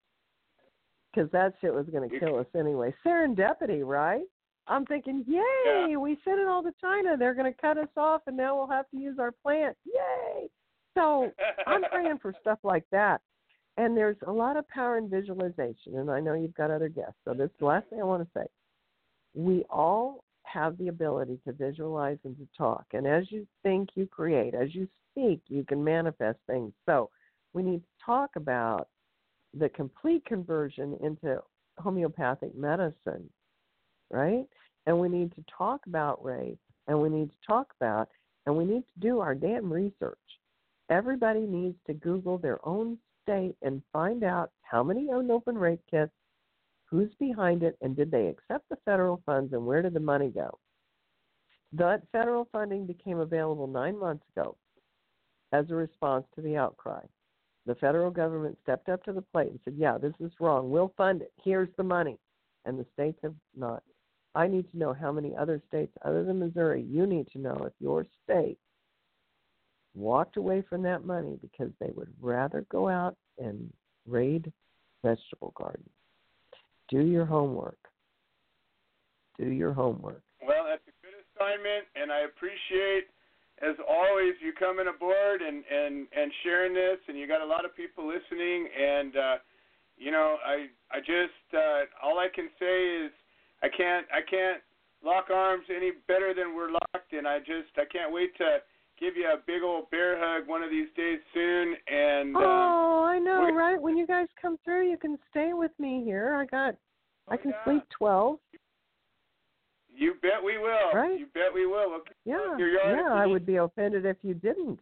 Because that shit was going to kill us anyway. Serendipity, right? I'm thinking, yay,
Yeah.
we sent it all to China. They're going to cut us off, and now we'll have to use our plant. Yay! So I'm praying for stuff like that. And there's a lot of power in visualization, and I know you've got other guests. So this is the last thing I want to say. We all have the ability to visualize and to talk. And as you think, you create. As you speak, you can manifest things. So we need to talk about the complete conversion into homeopathic medicine, right? And we need to talk about rape, and we need to talk about, and we need to do our damn research. Everybody needs to Google their own state and find out how many unopened rape kits, who's behind it, and did they accept the federal funds, and where did the money go? That federal funding became available nine months ago as a response to the outcry. The federal government stepped up to the plate and said, Yeah, this is wrong. We'll fund it. Here's the money. And the states have not. I need to know how many other states other than Missouri, you need to know if your state walked away from that money because they would rather go out and raid vegetable gardens. Do your homework. Do your homework.
Well, that's a good assignment, and I appreciate, as always, you coming aboard and and and sharing this. And you got a lot of people listening, and uh, you know, I I just uh, all I can say is I can't I can't lock arms any better than we're locked, and I just I can't wait to give you a big old bear hug one of these days soon. And um,
Oh, I know, right? When you guys come through, you can stay with me here. I got I can
yeah.
sleep twelve.
You bet we will.
Right.
You bet we will. Okay.
Yeah, yeah. I would be offended if you didn't.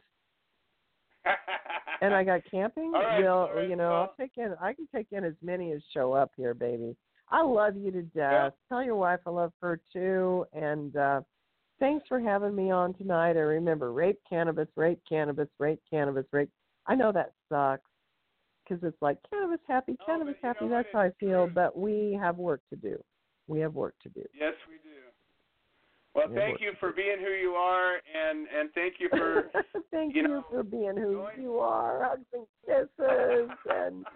And I got (laughs) camping.
All right,
We'll,
right,
you know,
well-
I'll take in. I can take in as many as show up here, baby. I love you to death.
Yeah.
Tell your wife I love her too. And uh thanks for having me on tonight. I remember, rape cannabis, rape cannabis, rape cannabis, rape. I know that sucks because it's like cannabis happy,
No,
cannabis
but
happy. That's how I feel. But we have work to do. We have work to do.
Yes, we do. Well,
Yeah,
thank you for being who you are, and and thank you for (laughs)
Thank
you
you,
know,
for being who
going-
you are. Hugs and kisses, (laughs) and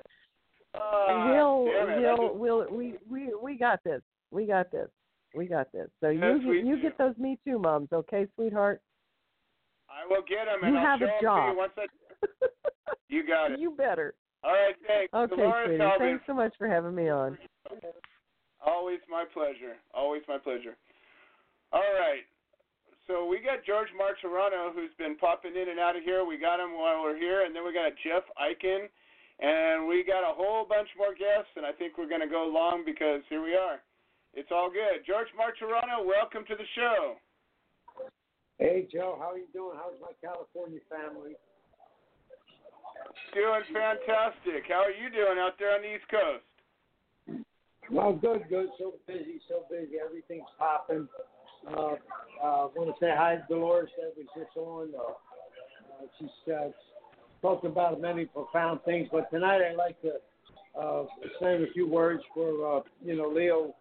uh,
we'll
damn it, I
we'll we'll we we we got this. We got this. We got this. So
Yes,
you get, you
do.
get those Me Too moms, okay, sweetheart?
I will get them, and
You
I'll
have
show
a job.
you once I. (laughs) You got it.
you better.
All right, thanks.
Okay,
Dolores
sweetie. Thanks so much for having me on.
Always my pleasure. Always my pleasure. All right. So we got George Martorano who's been popping in and out of here. We got him while we're here, and then we got Jeff Eichen, and we got a whole bunch more guests, and I think we're going to go long because here we are. It's all good. George Martorano, welcome to the show.
Hey Joe, how are you doing? How's my California family?
Doing fantastic. How are you doing out there on the East Coast?
Well, good, good. So busy, so busy. Everything's popping. Uh, uh, want to say hi to Dolores that was just on. Uh, uh, she's uh, talked about many profound things, but tonight I'd like to uh, say a few words for uh, you know Leo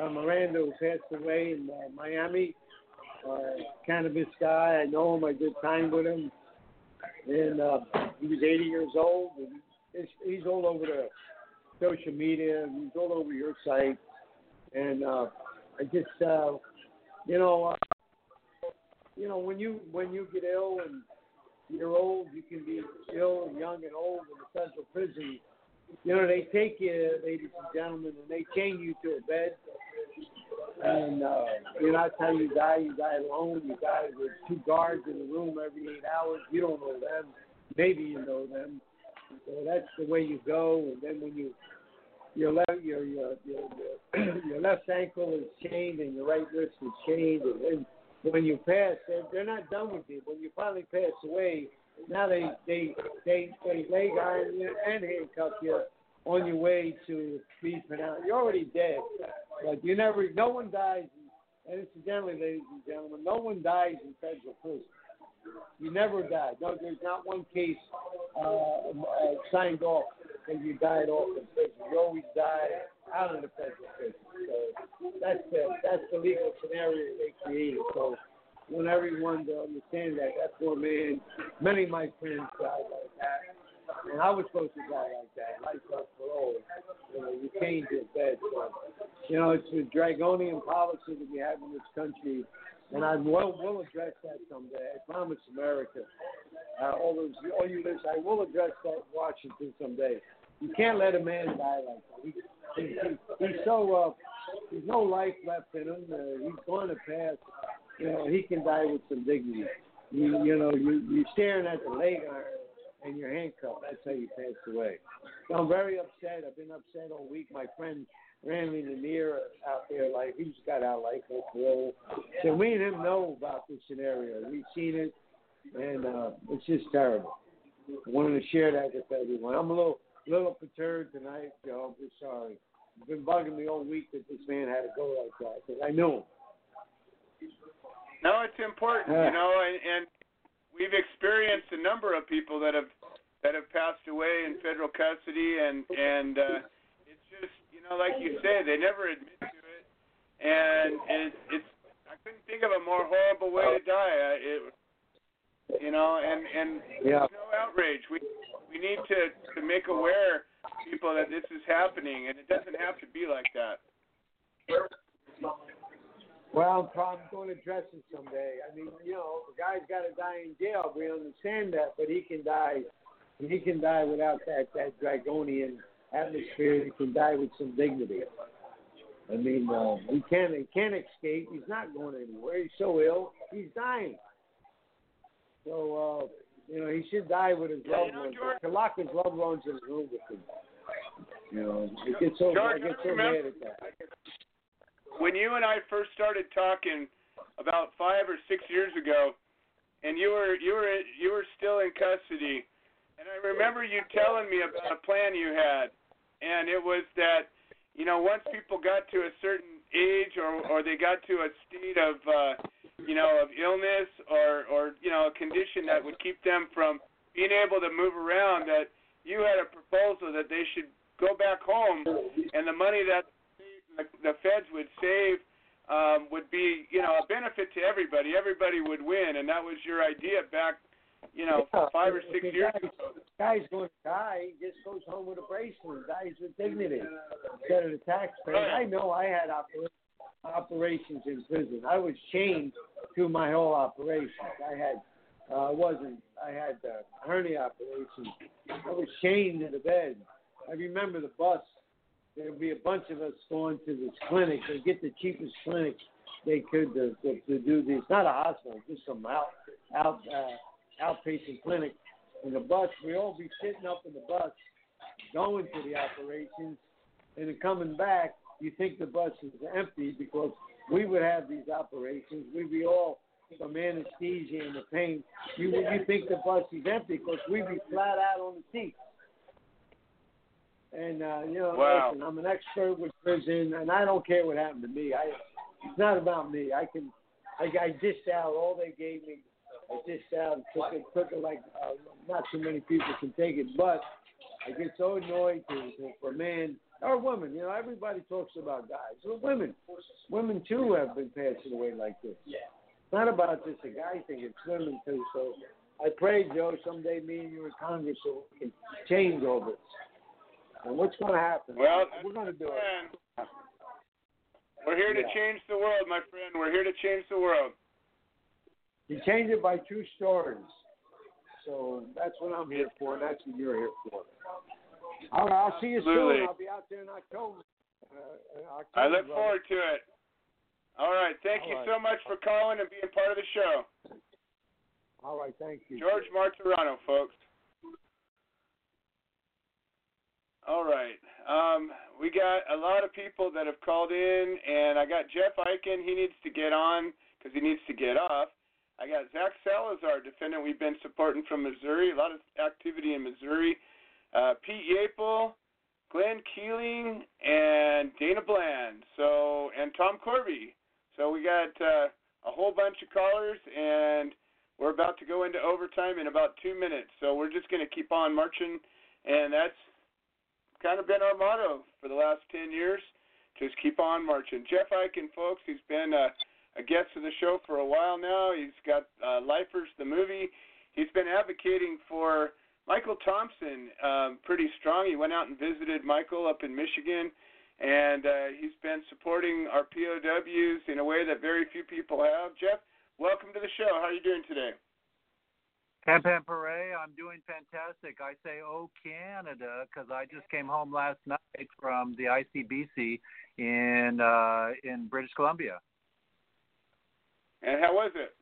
uh, Miranda who passed away in uh, Miami. Uh, cannabis guy. I know him. I did time with him, and uh, he was 80 years old. And he's, he's all over the social media. He's all over your site, and uh, I just, uh, you know, uh, you know, when you when you get ill and you're old, you can be ill, young, and old in the central prison. You know, they take you, ladies and gentlemen, and they chain you to a bed. And uh, you know, that's how you die. You die alone. You die with two guards in the room every eight hours. You don't know them. Maybe you know them. So that's the way you go. And then when you your left your your your, (clears throat) your, left ankle is chained and your right wrist is chained, and then when you pass, they're not done with you. When you finally pass away, now they they they they leg iron you and handcuff you on your way to be pronounced. You're already dead, but you never. No one dies. And incidentally, ladies and gentlemen, no one dies in federal prison. You never die. No, there's not one case uh, uh, signed off that you died off in prison. You always die out of the federal prison. So that's the that's the legal scenario they created. So want everyone to understand that that poor man, many of my friends died like that. And I was supposed to die like that. Life without parole. You know, you change your bed. So, you know, it's a draconian policy that we have in this country and I will will address that someday. I promise America. Uh, all those, all you listeners, I will address that in Washington someday. You can't let a man die like that. He, he, he, he's so uh, there's no life left in him. Uh, he's going to pass. You know, he can die with some dignity. You, you know, you you're staring at the leg and you're handcuffed. That's how you pass away. So I'm very upset. I've been upset all week. My friend Randy Lanier out there, like he's got out like no parole. So we and him know about this scenario. We've seen it, and uh, it's just terrible. I wanted to share that with everyone. I'm a little little perturbed tonight, Joe. I'm just sorry. It's been bugging me all week that this man had to go like that because I knew him.
No, it's important, you know, and, and we've experienced a number of people that have that have passed away in federal custody, and and uh, it's just you know, like you say, they never admit to it, and it, it's I couldn't think of a more horrible way to die. I, it, you know, and and
Yeah.
there's no outrage. We we need to to make aware people that this is happening, and it doesn't have to be like that.
Well, I'm going to address it someday. I mean, you know, the guy's got to die in jail. We understand that, but he can die. He can die without that that draconian atmosphere. He can die with some dignity. I mean, uh, he can't he can't escape. He's not going anywhere. He's so ill. He's dying. So uh, you know, he should die with his
Yeah,
loved
you know,
ones.
George-
To lock his loved ones in the room with him. You know, I get so I
George,
get
I
so
remember-
mad at that.
When you and I first started talking about five or six years ago, and you were you were you were still in custody, and I remember you telling me about a plan you had, and it was that you know once people got to a certain age or or they got to a state of uh, you know of illness or or you know a condition that would keep them from being able to move around, that you had a proposal that they should go back home, and the money that the, feds would save um, would be, you know, a benefit to everybody. Everybody would win, and that was your idea back, you know,
Yeah,
five or six years
guy-
ago.
Guy's going to die. He just goes home with a bracelet. Dies with dignity instead of the taxpayer.
Right.
I know I had opera- operations in prison. I was chained to my whole operations. I had, uh, wasn't. I had uh, hernia operations. I was chained to the bed. I remember the bus. There would be a bunch of us going to this clinic and get the cheapest clinic they could to, to, to do this. Not a hospital, just some out out uh, outpatient clinic. In the bus, we all be sitting up in the bus, going to the operations, and then coming back. You think the bus is empty because we would have these operations. We'd be all from anesthesia and the pain. You you think the bus is empty because we'd be flat out on the seats. And uh, you know,
Wow.
listen, I'm an expert with prison, and I don't care what happened to me. I it's not about me. I can I, I dished out all they gave me. I dished out, took it, took it like uh, not too many people can take it, but I get so annoyed to, to for man or women. You know, everybody talks about guys, but women, women too have been passing away like this. It's not about just a guy thing; it's women too. So I pray, Joe, someday me and you in Congress so we can change all this. And what's going to happen?
Well,
we're going to do it.
We're here to
Yeah.
change the world, my friend. We're here to change the world.
You change it by true stories. So that's what I'm here for, and that's what you're here for. All right, I'll see you
Absolutely.
soon. I'll be out there in October. Uh, October
I look
brother.
forward to it. All right. Thank
All
you
right.
so much for calling and being part of the show.
All right, thank you.
George Martorano, folks. All right. Um, we got a lot of people that have called in, and I got Jeff Eichen. He needs to get on because he needs to get off. I got Zach Salazar, defendant we've been supporting from Missouri. A lot of activity in Missouri. Uh, Pete Yapel, Glenn Keeling, and Dana Bland. So and Tom Corby. So we got uh, a whole bunch of callers, and we're about to go into overtime in about two minutes. So we're just going to keep on marching, and that's kind of been our motto for the last 10 years. Just keep on marching. Jeff Eichen, folks, he's been a, a guest of the show for a while now. He's got uh, Lifers, the movie. He's been advocating for Michael Thompson um, pretty strong. He went out and visited Michael up in Michigan, and uh, he's been supporting our POWs in a way that very few people have. Jeff, welcome to the show. How are you doing today?
Pam Pam Pere, I'm doing fantastic. I say, oh, Canada, because I just came home last night from the ICBC in uh, in British Columbia.
And how was it?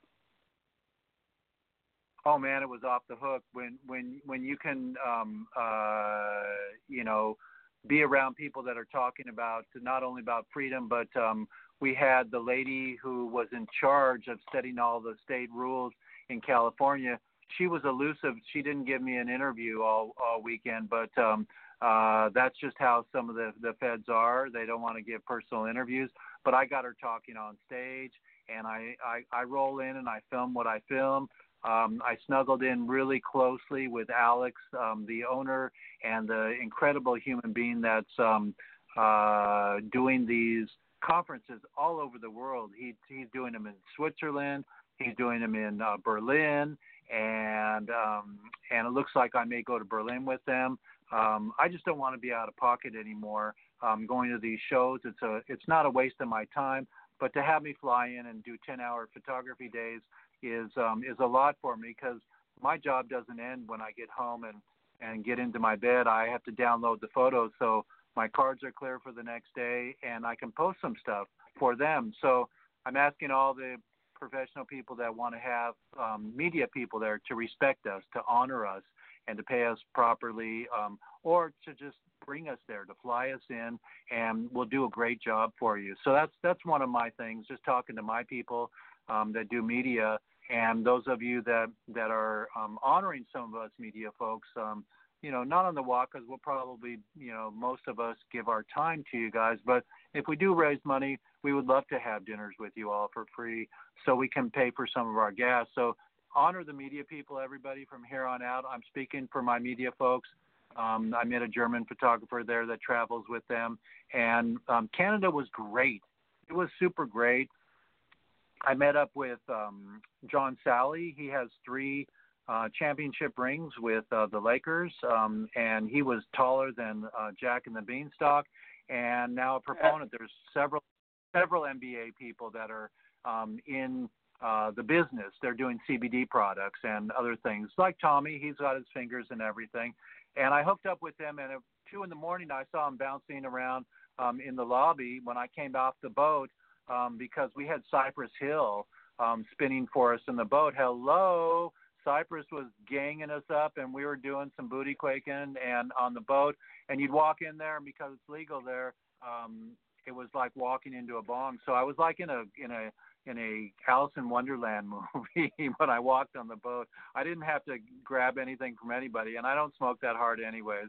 Oh man, it was off the hook when when when you can um, uh, you know be around people that are talking about not only about freedom, but um, we had the lady who was in charge of setting all the state rules in California. She was elusive. She didn't give me an interview all all weekend, but um, uh, that's just how some of the the feds are. They don't want to give personal interviews. But I got her talking on stage, and I I, I roll in and I film what I film. Um, I snuggled in really closely with Alex, um, the owner, and the incredible human being that's um, uh, doing these conferences all over the world. He, he's doing them in Switzerland. He's doing them in uh, Berlin, and um, and it looks like I may go to Berlin with them. Um, I just don't want to be out of pocket anymore. Um, going to these shows, it's a it's not a waste of my time, but to have me fly in and do 10-hour photography days is um, is a lot for me because my job doesn't end when I get home and and get into my bed. I have to download the photos so my cards are clear for the next day and I can post some stuff for them. So I'm asking all the professional people that want to have um, media people there to respect us, to honor us, and to pay us properly, um, or to just bring us there, to fly us in, and we'll do a great job for you. So that's that's one of my things. Just talking to my people um, that do media, and those of you that that are um, honoring some of us media folks. Um, you know, not on the walk because we'll probably, you know, most of us give our time to you guys. But if we do raise money, we would love to have dinners with you all for free so we can pay for some of our gas. So honor the media people, everybody, from here on out. I'm speaking for my media folks. Um, I met a German photographer there that travels with them, and um, Canada was great. It was super great. I met up with um, John Salley. He has three uh, championship rings with uh, the Lakers, um, and he was taller than uh, Jack and the Beanstalk, and now a proponent. There's several several NBA people that are um, in uh, the business. They're doing CBD products and other things. Like Tommy, he's got his fingers and everything. And I hooked up with him, and at two in the morning, I saw him bouncing around um, in the lobby when I came off the boat um, because we had Cypress Hill um, spinning for us in the boat. Hello, Cypress was ganging us up, and we were doing some booty quaking and on the boat. And you'd walk in there, and because it's legal there, um, it was like walking into a bong. So I was like in a in a in a Alice in Wonderland (laughs) movie when I walked on the boat. I didn't have to grab anything from anybody, and I don't smoke that hard anyways.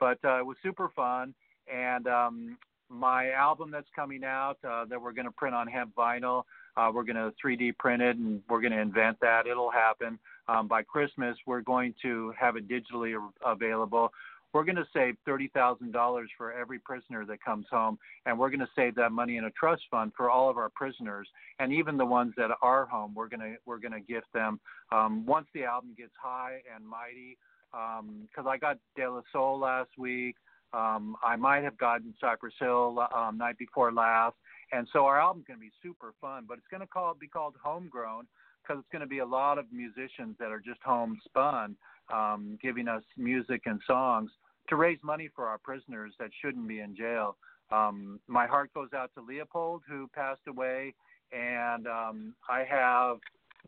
But uh, it was super fun, and um, my album that's coming out uh, that we're going to print on hemp vinyl. Uh, we're going to 3D print it, and we're going to invent that. It'll happen um, by Christmas. We're going to have it digitally available. We're going to save thirty thousand dollars for every prisoner that comes home, and we're going to save that money in a trust fund for all of our prisoners, and even the ones that are home. We're going to we're going to gift them um, once the album gets high and mighty. Because um, I got De La Soul last week. Um, I might have gotten Cypress Hill um, night before last, and so our album's going to be super fun. But it's going to call be called Homegrown because it's going to be a lot of musicians that are just homespun, um, giving us music and songs to raise money for our prisoners that shouldn't be in jail. Um, my heart goes out to Leopold, who passed away, and um, I have.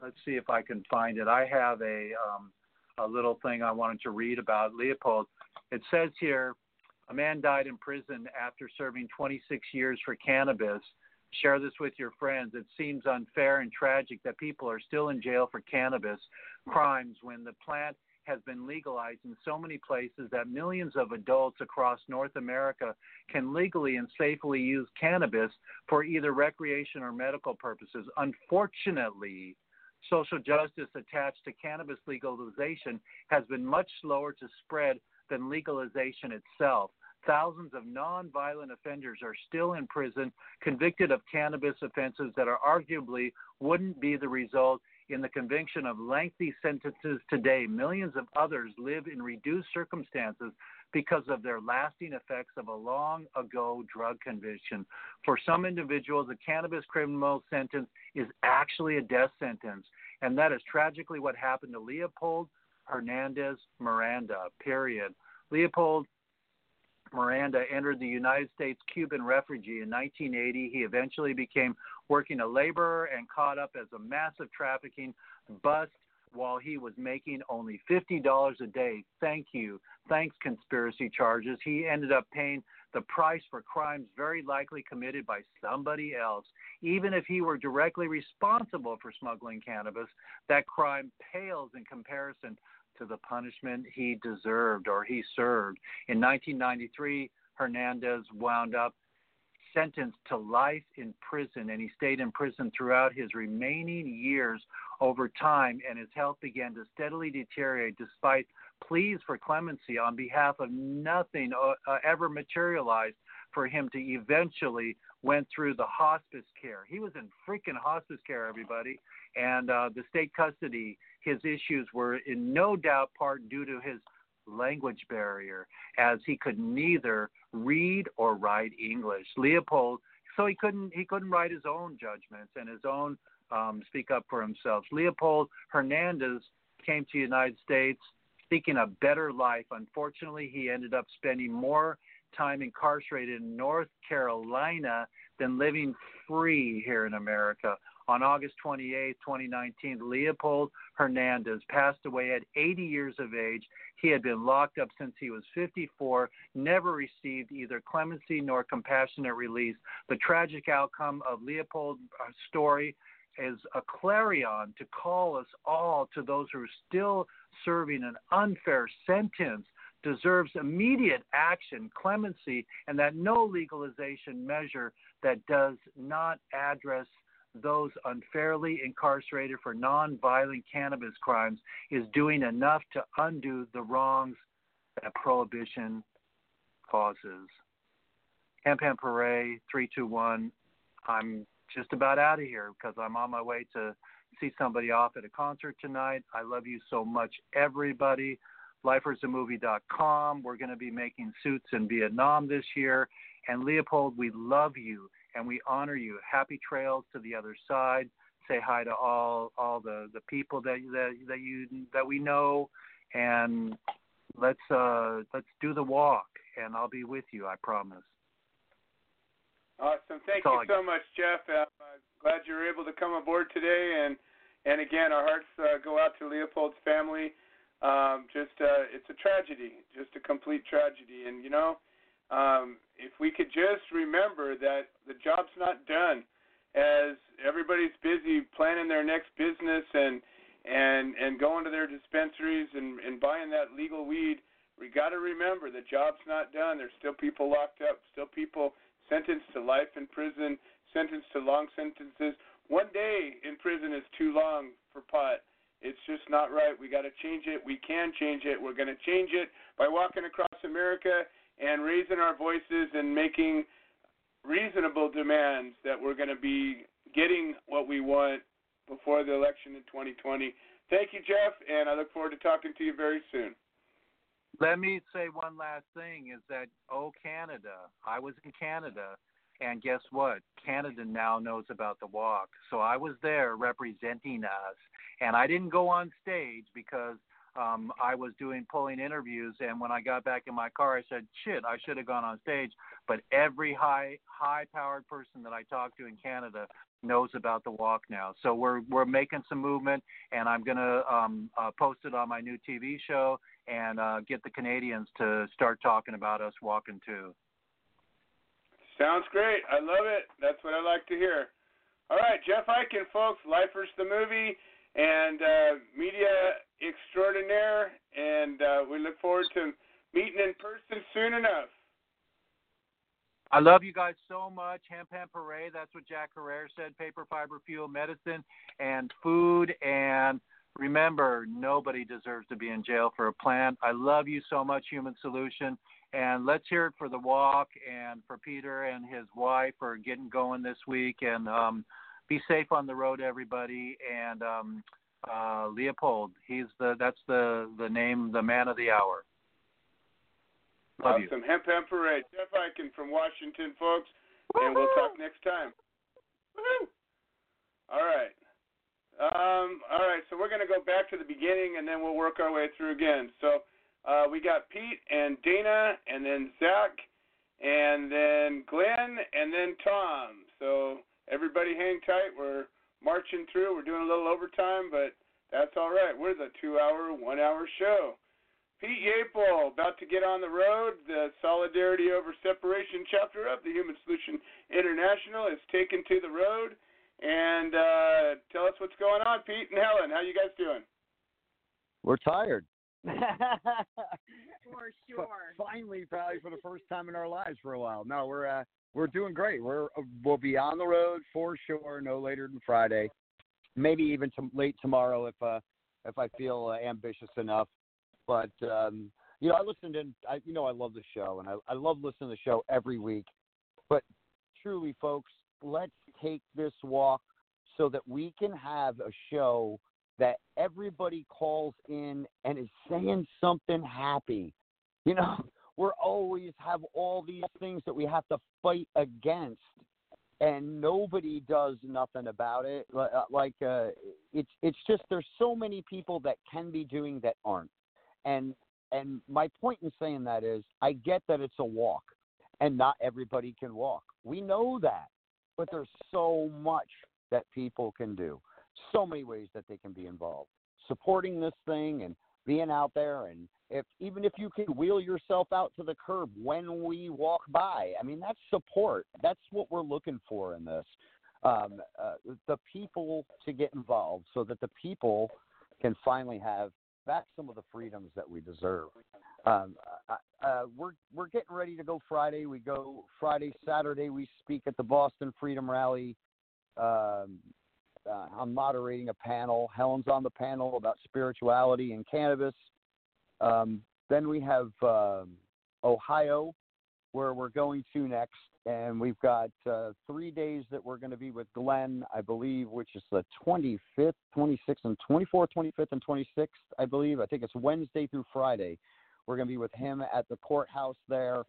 Let's see if I can find it. I have a um, a little thing I wanted to read about Leopold. It says here, a man died in prison after serving 26 years for cannabis. Share this with your friends. It seems unfair and tragic that people are still in jail for cannabis crimes when the plant has been legalized in so many places that millions of adults across North America can legally and safely use cannabis for either recreation or medical purposes. Unfortunately, social justice attached to cannabis legalization has been much slower to spread than legalization itself. Thousands of nonviolent offenders are still in prison convicted of cannabis offenses that are arguably wouldn't be the result in the conviction of lengthy sentences today, millions of others live in reduced circumstances because of their lasting effects of a long ago drug conviction. For some individuals, a cannabis criminal sentence is actually a death sentence. And that is tragically what happened to Leopold Hernandez Miranda, period. Leopold Miranda entered the United States Cuban refugee in 1980. He eventually became working a laborer and caught up as a massive trafficking bust while he was making only $50 a day. Thank you. Thanks, conspiracy charges. He ended up paying the price for crimes very likely committed by somebody else. Even if he were directly responsible for smuggling cannabis, that crime pales in comparison to the punishment he deserved or he served. In 1993, Hernandez wound up sentenced to life in prison, and he stayed in prison throughout his remaining years over time, and his health began to steadily deteriorate despite pleas for clemency on behalf of nothing uh, uh ever materialized for him to eventually went through the hospice care. He was in freaking hospice care, everybody, and uh, the state custody. His issues were in no doubt part due to his language barrier, as he could neither read or write English. Leopold, so he couldn't he couldn't write his own judgments and his own um, speak up for himself. Leopold Hernandez came to the United States seeking a better life. Unfortunately, he ended up spending more time incarcerated in North Carolina than living free here in America. On August 28, 2019, Leopold Hernandez passed away at 80 years of age. He had been locked up since he was 54, never received either clemency nor compassionate release. The tragic outcome of Leopold's uh, story is a clarion to call us all to those who are still serving an unfair sentence deserves immediate action, clemency, and that no legalization measure that does not address those unfairly incarcerated for nonviolent cannabis crimes is doing enough to undo the wrongs that prohibition causes. Ham Pam Parade 321. I'm just about out of here because I'm on my way to see somebody off at a concert tonight. I love you so much, everybody. LifersAMovie.com. We're going to be making suits in Vietnam this year. And Leopold, we love you and we honor you. Happy trails to the other side. Say hi to all all the the people that that that you that we know, and let's uh let's do the walk. And I'll be with you. I promise.
Awesome. Thank you so much, Jeff. I'm uh, glad you were able to come aboard today. And and again, our hearts uh, go out to Leopold's family. Um, just uh, it's a tragedy, just a complete tragedy. And you know, um, if we could just remember that the job's not done, as everybody's busy planning their next business and and and going to their dispensaries and and buying that legal weed. We got to remember the job's not done. There's still people locked up, still people sentenced to life in prison, sentenced to long sentences. One day in prison is too long for pot. It's just not right. We got to change it. We can change it. We're going to change it by walking across America and raising our voices and making reasonable demands that we're going to be getting what we want before the election in 2020. Thank you, Jeff, and I look forward to talking to you very soon.
Let me say one last thing is that, oh, Canada, I was in Canada, and guess what? Canada now knows about the walk. So I was there representing us, and I didn't go on stage because um, I was doing pulling interviews, and when I got back in my car, I said, "Shit, I should have gone on stage." But every high high-powered person that I talk to in Canada knows about the walk now. So we're we're making some movement, and I'm gonna um, uh, post it on my new TV show and uh, get the Canadians to start talking about us walking too.
Sounds great. I love it. That's what I like to hear. All right, Jeff Eichen, folks, Lifers the movie and uh, media extraordinaire, and uh, we look forward to meeting in person soon enough.
I love you guys so much. Hemp Hemp Hooray. That's what Jack Herer said. Paper, fiber, fuel, medicine, and food. And remember, nobody deserves to be in jail for a plant. I love you so much, Human Solution. And let's hear it for the walk and for Peter and his wife for getting going this week. And um, be safe on the road, everybody. And um, uh, Leopold, he's the that's the the name, the man of the hour. Love
awesome. You. Hemp Hemp Parade. Jeff Eichen from Washington, folks. Woo-hoo! And we'll talk next time. Woo-hoo! All right. Um, all right, so we're going to go back to the beginning and then we'll work our way through again. So uh, we got Pete and Dana and then Zach and then Glenn and then Tom. So everybody hang tight. We're marching through. We're doing a little overtime, but that's all right. We're the two hour, one hour show. Pete Yapel about to get on the road. The Solidarity Over Separation chapter of the Human Solution International is taken to the road. And uh, tell us what's going on, Pete and Helen. How you guys doing?
We're tired. (laughs)
for sure.
Finally, probably for the first time in our lives for a while. No, we're uh, we're doing great. We're we'll be on the road for sure, no later than Friday, maybe even to, late tomorrow if uh if I feel uh, ambitious enough. But um, you know, I listened and I you know I love the show and I I love listening to the show every week. But truly, folks, let's take this walk so that we can have a show that everybody calls in and is saying something happy. You know, (laughs) we're always have all these things that we have to fight against and nobody does nothing about it. Uh, like uh it's it's just there's so many people that can be doing that aren't. And and my point in saying that is i get that it's a walk and not everybody can walk. We know that but there's so much that people can do so many ways that they can be involved. Supporting this thing and being out there and if even if you can wheel yourself out to the curb when we walk by i mean that's support. That's what we're looking for in this. Um, uh, the people to get involved so that the people can finally have back some of the freedoms that we deserve. Um, uh, uh, we're we're getting ready to go friday. We go friday saturday we speak at the boston freedom rally um, uh, I'm moderating a panel. Helen's on the panel about spirituality and cannabis. Um, then we have um, Ohio, where we're going to next, and we've got uh, three days that we're going to be with Glenn, I believe, which is the 25th, 26th, and 24th, 25th, and 26th, I believe. I think it's Wednesday through Friday. We're going to be with him at the courthouse there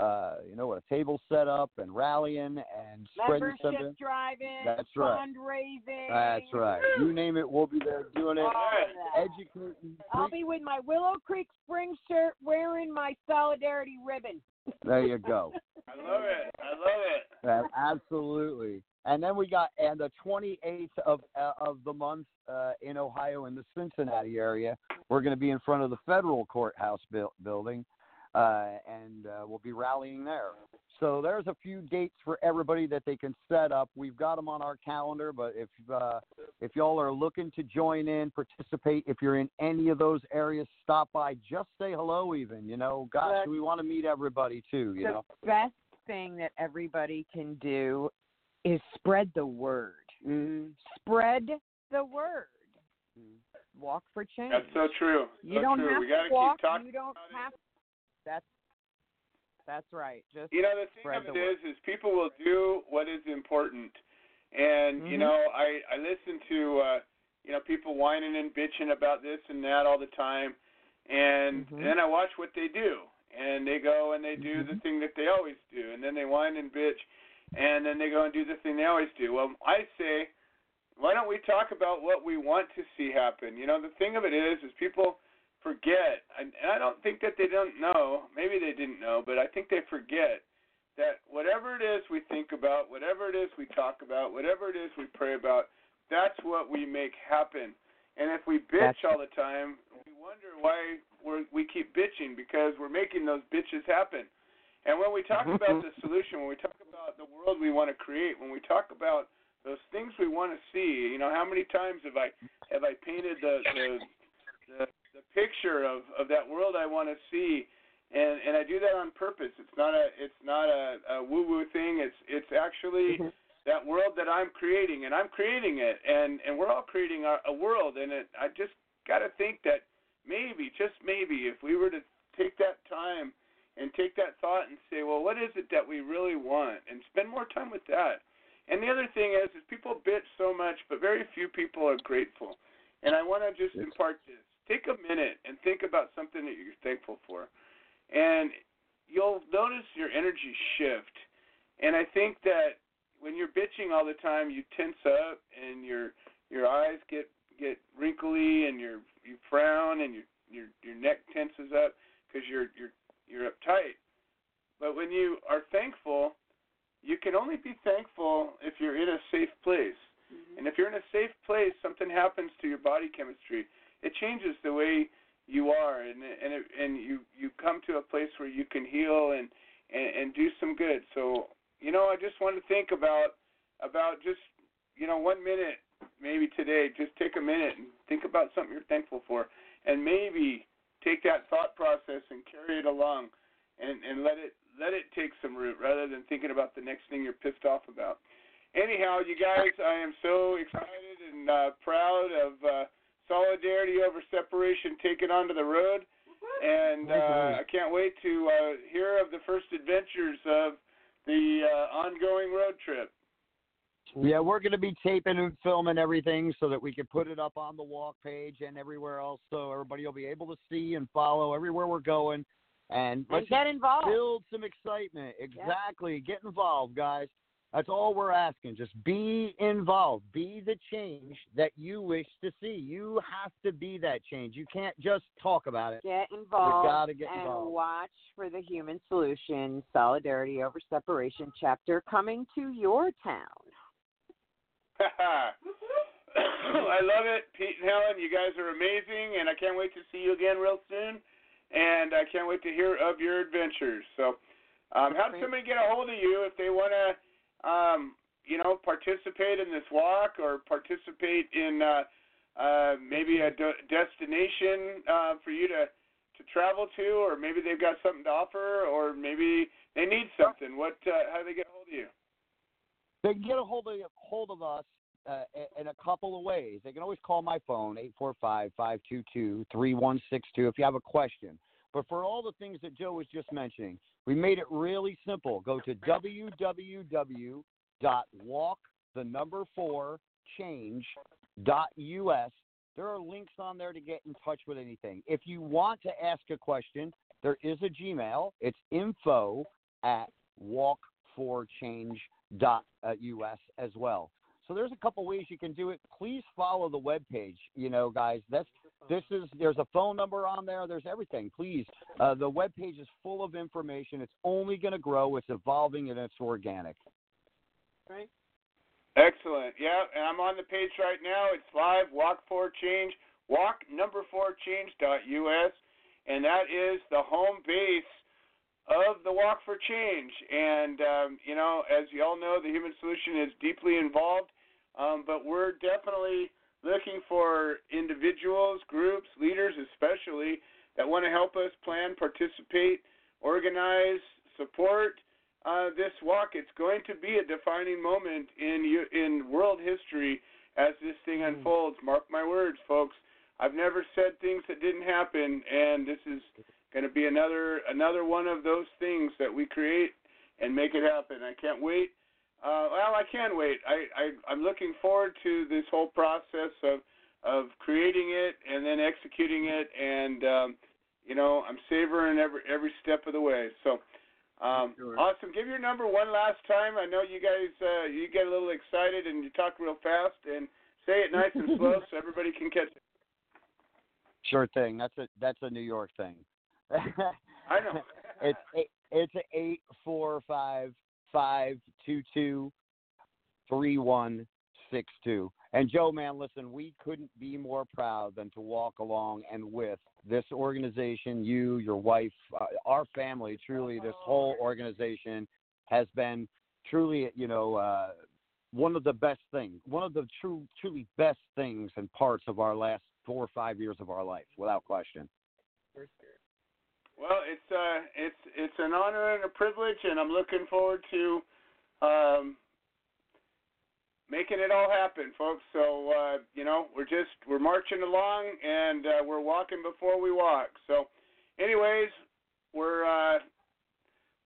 uh, you know, a table set up and rallying and spreading
Membership
something.
driving,
That's right.
fundraising.
That's right. You name it, we'll be there doing it.
All of that.
Educating.
I'll be with my Willow Creek Spring shirt, wearing my solidarity ribbon.
There you go. (laughs)
I love it. I love it.
Absolutely. And then we got and the 28th of uh, of the month uh, in Ohio in the Cincinnati area. We're going to be in front of the federal courthouse bu- building, uh, and uh, we'll be rallying there. So there's a few dates for everybody that they can set up. We've got them on our calendar, but if uh, if y'all are looking to join in, participate, if you're in any of those areas, stop by, just say hello. Even you know, gosh,
Look,
we want to meet everybody too. You
the
know.
best thing that everybody can do is spread the word.
Mm-hmm.
Spread the word. Walk for change.
That's so true.
You
so
don't
true.
have
we gotta
walk.
keep talking.
you don't have. That's that's right. Just
You know, the thing of
the
it is, is people will do what is important. And you
Mhm.
know, I I listen to uh, you know people whining and bitching about this and that all the time, and
Mhm.
then I watch what they do, and they go and they do the thing that they always do, and then they whine and bitch, and then they go and do the thing they always do. Well, I say, why don't we talk about what we want to see happen? You know, the thing of it is, is people forget, and I don't think that they don't know. Maybe they didn't know, but I think they forget that whatever it is we think about, whatever it is we talk about, whatever it is we pray about, that's what we make happen. And if we bitch
That's-
all the time, we wonder why we're, we keep bitching because we're making those bitches happen. And when we talk about (laughs) the solution, when we talk about the world we want to create, when we talk about those things we want to see, you know, how many times have I have I painted the the the, the picture of of that world I want to see, and and I do that on purpose. It's not a it's not a, a woo woo thing. It's it's actually mm-hmm. that world that I'm creating, and I'm creating it, and and we're all creating a, a world, and it, I just got to think that maybe just maybe if we were to take that time and take that thought and say, well, what is it that we really want, and spend more time with that. And the other thing is, is people bitch so much, but very few people are grateful. And I want to just impart this. Take a minute and think about something that you're thankful for, and you'll notice your energy shift. And I think that when you're bitching all the time, you tense up and your your eyes get get wrinkly and your you frown and your your your neck tenses up because you're you're you're uptight. But when you are thankful, you can only be thankful if you're in a safe place. Mm-hmm. And if you're in a safe place, something happens to your body chemistry. It changes the way you are, and and it, and you you come to a place where you can heal and, and and do some good. So you know, I just want to think about about just you know one minute maybe today. Just take a minute and think about something you're thankful for, and maybe take that thought process and carry it along, and and let it let it take some root rather than thinking about the next thing you're pissed off about. Anyhow, you guys, I am so excited and uh, proud of uh, solidarity over separation taken onto the road, and uh, I can't wait to uh, hear of the first adventures of the uh, ongoing road trip.
Yeah, we're going to be taping and filming everything so that we can put it up on the walk page and everywhere else, so everybody will be able to see and follow everywhere we're going. And let's
get involved.
Build some excitement. Exactly. Get involved, guys. That's all we're asking. Just be involved. Be the change that you wish to see. You have to be that change. You can't just talk about it.
Get involved
We gotta get
and
involved.
watch for the Human Solution Solidarity Over Separation chapter coming to your town. (laughs)
I love it, Pete and Helen. You guys are amazing, and I can't wait to see you again real soon. And I can't wait to hear of your adventures. So, um, how does somebody get a hold of you if they want to, um, you know, participate in this walk or participate in uh, uh, maybe a de- destination uh, for you to to travel to, or maybe they've got something to offer, or maybe they need something. What? Uh, how do they get a hold of you?
They can get a hold of hold of us uh, in a couple of ways. They can always call my phone eight four five five two two three one six two if you have a question. But for all the things that Joe was just mentioning, we made it really simple. Go to www.walk the number four change.us. There are links on there to get in touch with anything. If you want to ask a question, there is a Gmail. It's info at walk4change.us as well. So there's a couple ways you can do it. Please follow the web page. You know, guys, that's this is there's a phone number on there. There's everything. Please, uh, the web page is full of information. It's only going to grow. It's evolving and it's organic.
Right. Excellent. Yeah, and I'm on the page right now. It's live. Walk for Change. Walk number four change.us, and that is the home base of the Walk for Change. And um, you know, as you all know, the Human Solution is deeply involved, um, but we're definitely looking for individuals, groups, leaders, especially that want to help us plan, participate, organize, support uh, this walk. It's going to be a defining moment in in world history as this thing mm. unfolds. Mark my words, folks. I've never said things that didn't happen, and this is going to be another another one of those things that we create and make it happen. I can't wait. Uh, well, I can't wait. I, I I'm looking forward to this whole process of of creating it and then executing it, and um, you know I'm savoring every every step of the way. So um, sure. Awesome. Give your number one last time. I know you guys uh, you get a little excited and you talk real fast and say it nice and slow (laughs) so everybody can catch it.
Sure thing. That's a that's a New York thing.
I know. (laughs)
it's it's a eight four five five two two three one six two. And Joe, man, listen, we couldn't be more proud than to walk along and with this organization, you, your wife, uh, our family. Truly, this whole organization has been truly, you know, uh, one of the best things, one of the true, truly best things and parts of our last four or five years of our life, without question.
Well, it's uh, it's it's an honor and a privilege, and I'm looking forward to um, making it all happen, folks. So uh, you know, we're just we're marching along and uh, we're walking before we walk. So, anyways, we're uh,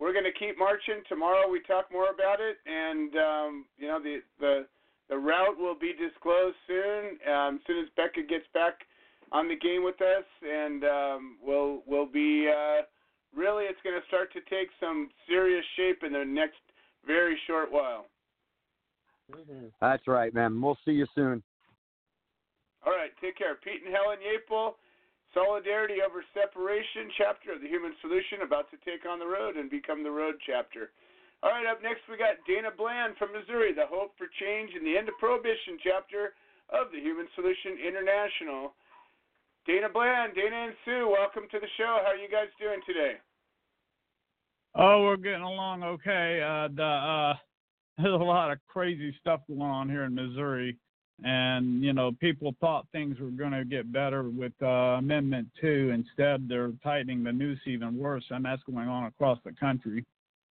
we're going to keep marching. Tomorrow we talk more about it, and um, you know the the the route will be disclosed soon. Um, as soon as Becca gets back on the game with us, and um, we'll we'll be uh, really it's going to start to take some serious shape in the next very short while.
That's right, man. We'll see you soon.
All right, take care. Pete and Helen Yapel, Solidarity Over Separation chapter of the Human Solution, about to take on the road and become the road chapter. All right, up next we got Dana Bland from Missouri, the Hope for Change and the End of Prohibition chapter of the Human Solution International. Dana Bland, Dana and Sue, welcome to the show. How are you guys doing today?
Oh, we're getting along okay. Uh, the uh, (laughs) there's a lot of crazy stuff going on here in Missouri. And, you know, people thought things were going to get better with uh, Amendment 2. Instead, they're tightening the noose even worse, and that's going on across the country.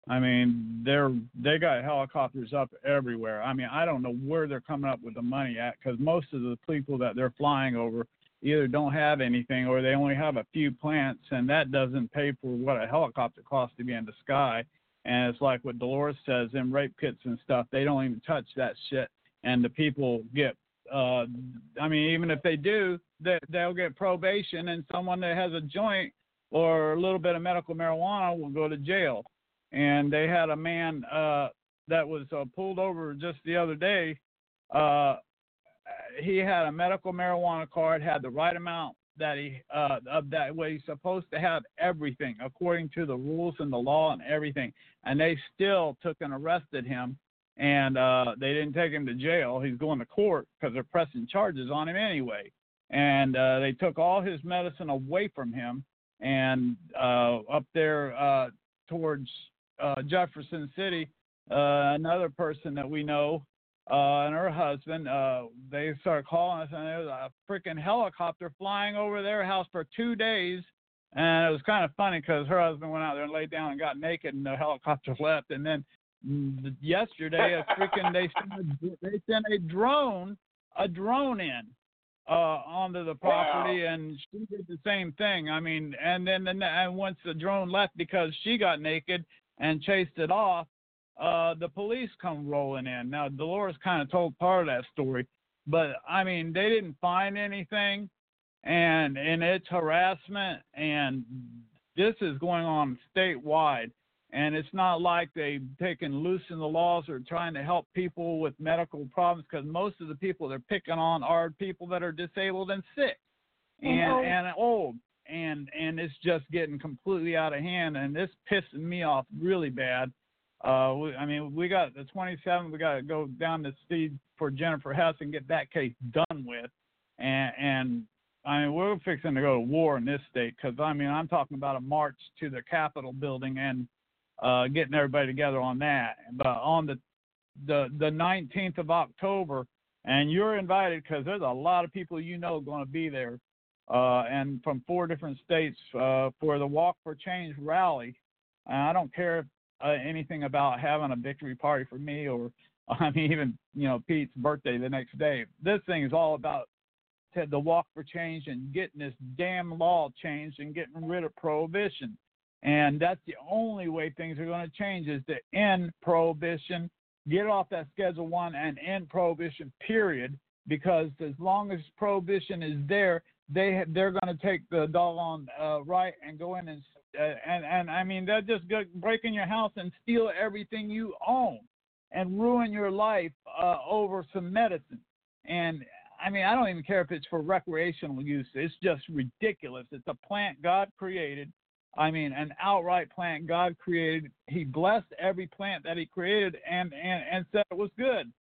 I mean, they're they got helicopters up everywhere. I mean, I don't know where they're coming up with the money at because most of the people that they're flying over either don't have anything or they only have a few plants, and that doesn't pay for what a helicopter costs to be in the sky. And it's like what Dolores says in rape kits and stuff, they don't even touch that shit. And the people get, uh, I mean, even if they do, they, they'll get probation, and someone that has a joint or a little bit of medical marijuana will go to jail. And they had a man uh, that was uh, pulled over just the other day. Uh, he had a medical marijuana card, had the right amount that he uh, of that way he's supposed to have everything according to the rules and the law and everything, and they still took and arrested him and uh, they didn't take him to jail. He's going to court because they're pressing charges on him anyway. And uh, they took all his medicine away from him, and uh, up there uh, towards uh, Jefferson City, uh, another person that we know uh, and her husband, uh, they started calling us, and there was a freaking helicopter flying over their house for two days. And it was kind of funny because her husband went out there and laid down and got naked, and the helicopter (laughs) left. And then mm, yesterday, a freaking they sent a, they sent a drone, a drone in uh, onto the property, wow. and she did the same thing. I mean, and then and, and once the drone left because she got naked and chased it off, uh, the police come rolling in. Now, Dolores kind of told part of that story, but I mean, they didn't find anything, and and it's harassment, and this is going on statewide. And it's not like they've taken loosen the laws or trying to help people with medical problems because most of the people they're picking on are people that are disabled and sick and mm-hmm. and old and and it's just getting completely out of hand and this pissing me off really bad uh, we, I mean, we got the 27th. We got to go down to see for Jennifer Hess and get that case done with. And, and I mean, we're fixing to go to war in this state because I mean, I'm talking about a march to the Capitol building and uh, getting everybody together on that. But on the the the 19th of October, and you're invited because there's a lot of people you know going to be there, uh, and from four different states uh, for the Walk for Change rally. And I don't care if uh, anything about having a victory party for me or (laughs) I mean even you know Pete's birthday the next day. This thing is all about the walk for change and getting this damn law changed and getting rid of prohibition. And that's the only way things are going to change is to end prohibition, get off that Schedule One, and end prohibition. Period. Because as long as prohibition is there, they they're going to take the doggone uh, right and go in and and and I mean that just go, break in your house and steal everything you own and ruin your life uh, over some medicine. And I mean, I don't even care if it's for recreational use. It's just ridiculous. It's a plant God created. I mean, an outright plant God created. He blessed every plant that He created and and and said it was good.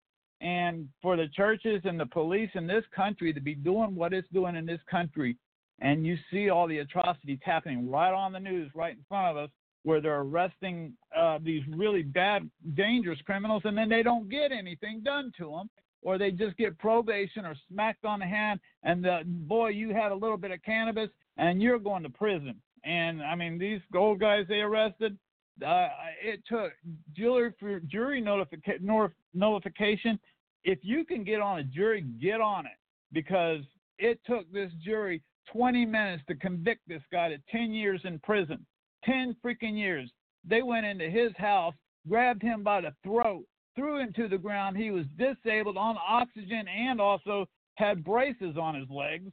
And for the churches and the police in this country to be doing what it's doing in this country and you see all the atrocities happening right on the news, right in front of us, where they're arresting uh, these really bad, dangerous criminals, and then they don't get anything done to them, or they just get probation or smacked on the hand, and the, boy, you had a little bit of cannabis, and you're going to prison. And I mean, these old guys they arrested, uh, it took jury for jury notification. Notification. If you can get on a jury, get on it because it took this jury 20 minutes to convict this guy to 10 years in prison. 10 freaking years. They went into his house, grabbed him by the throat, threw him to the ground. He was disabled on oxygen and also had braces on his legs.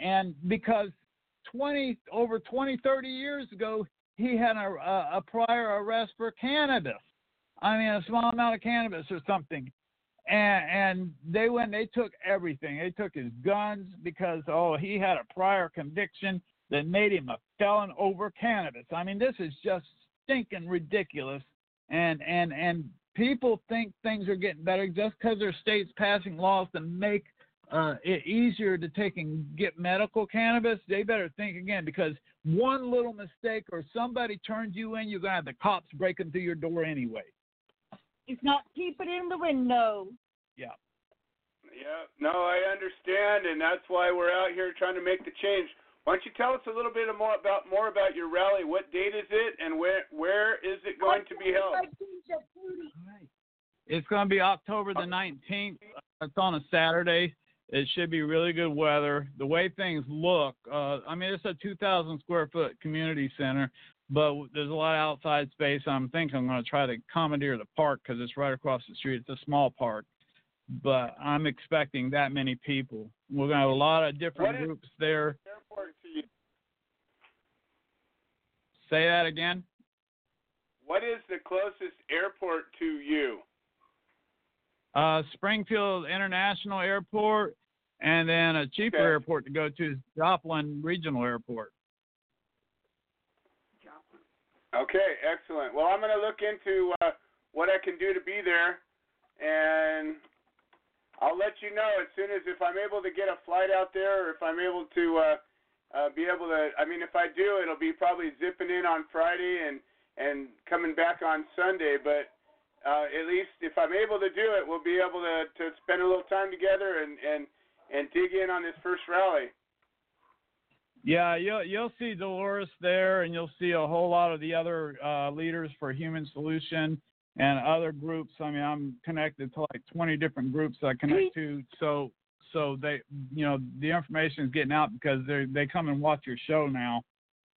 And because 20 over 20, 30 years ago, he had a, a, a prior arrest for cannabis. I mean, a small amount of cannabis or something and and they went they took everything. They took his guns because oh he had a prior conviction that made him a felon over cannabis. I mean this is just stinking ridiculous. And and and people think things are getting better just because their states passing laws to make uh, it easier to take and get medical cannabis. They better think again because one little mistake or somebody turns you in you're going to have the cops breaking through your door anyway
it's not keep it in the window.
Yeah.
Yeah. No, I understand, and that's why we're out here trying to make the change. Why don't you tell us a little bit more about more about your rally? What date is it, and where where is it going to be held?
It's going to be October the 19th. It's on a Saturday. It should be really good weather. The way things look, uh, I mean, it's a 2,000 square foot community center but there's a lot of outside space. I'm thinking I'm going to try to commandeer the park because it's right across the street. It's a small park, but I'm expecting that many people. We're going to have a lot of different groups there. Say that again.
What is the closest airport to you?
Uh, Springfield International Airport, and then a cheaper okay. airport to go to is Joplin Regional Airport.
Okay, excellent. Well, I'm going to look into uh, what I can do to be there. and I'll let you know as soon as if I'm able to get a flight out there, or if I'm able to uh, uh, be able to. I mean, if I do, it'll be probably zipping in on Friday and and coming back on Sunday. But uh, at least if I'm able to do it, we'll be able to to spend a little time together and and and dig in on this first rally.
Yeah, you'll you'll see Dolores there, and you'll see a whole lot of the other uh, leaders for Human Solution and other groups. I mean, I'm connected to like 20 different groups I connect to. So so they, you know, the information is getting out because they they come and watch your show now,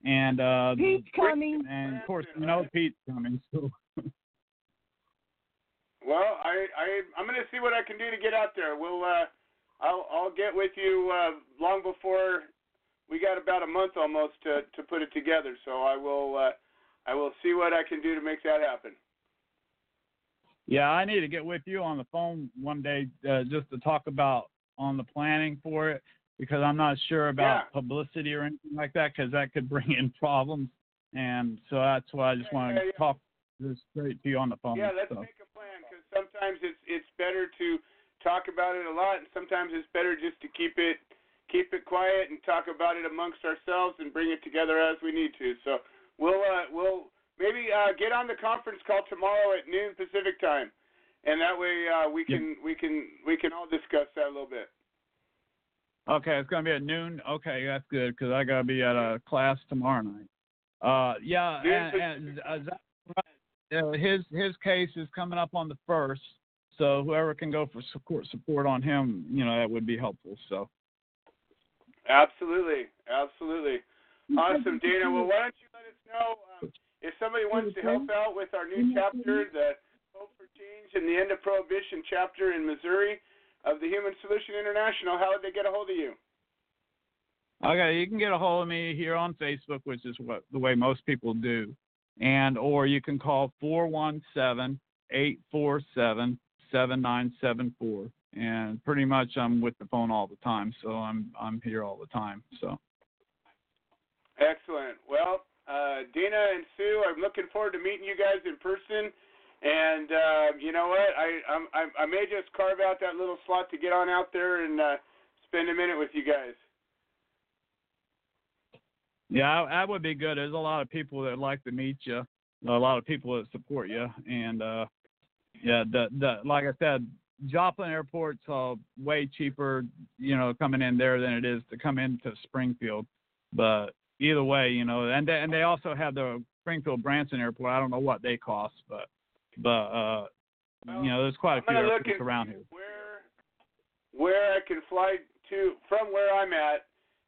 and uh,
Pete's coming.
and of course you know Pete's coming. So
Well, I I I'm gonna see what I can do to get out there. We'll uh, I'll I'll get with you uh, long before we got about a month almost to to put it together. So I will uh, I will see what I can do to make that happen.
yeah, I need to get with you on the phone one day uh, just to talk about on the planning for it because I'm not sure about publicity or anything like that because that could (laughs) bring in problems. And so that's why I just want to
yeah, yeah.
talk this straight to you on the phone.
Yeah, let's
so.
make a plan because sometimes it's it's better to talk about it a lot, and sometimes it's better just to keep it keep it quiet and talk about it amongst ourselves and bring it together as we need to. So we'll uh, we'll maybe uh, get on the conference call tomorrow at noon Pacific time, and that way uh, we can we can we can all discuss that a little bit.
Okay, it's gonna be at noon. Okay, that's good because I gotta be at a class tomorrow night. Uh, yeah, and, and uh, uh, his his case is coming up on the first, so whoever can go for support support on him, you know, that would be helpful. So
Absolutely, absolutely. Awesome, Dana. Well, why don't you let us know um, if somebody wants to help out with our new chapter, the Hope for Change and the End of Prohibition chapter in Missouri of the Human Solution International, how would they get a hold of you?
okay, you can get a hold of me here on Facebook, which is what the way most people do, and or you can call four one seven eight four seven seven nine seven four. And pretty much I'm with the phone all the time, so I'm I'm here all the time. So.
Excellent. Well, uh, Dana and Sue, I'm looking forward to meeting you guys in person. And uh, you know what? I, I'm, I I may just carve out that little slot to get on out there and uh, spend a minute with you guys.
Yeah, that would be good. There's a lot of people that like to meet you, a lot of people that support you, and uh, yeah, the the like I said, Joplin Airport's uh, way cheaper, you know, coming in there than it is to come into Springfield. But either way, you know, and they, and they also have the Springfield Branson Airport. I don't know what they cost, but but uh, you know, there's quite a few airports around here.
where where I can fly to from where I'm at,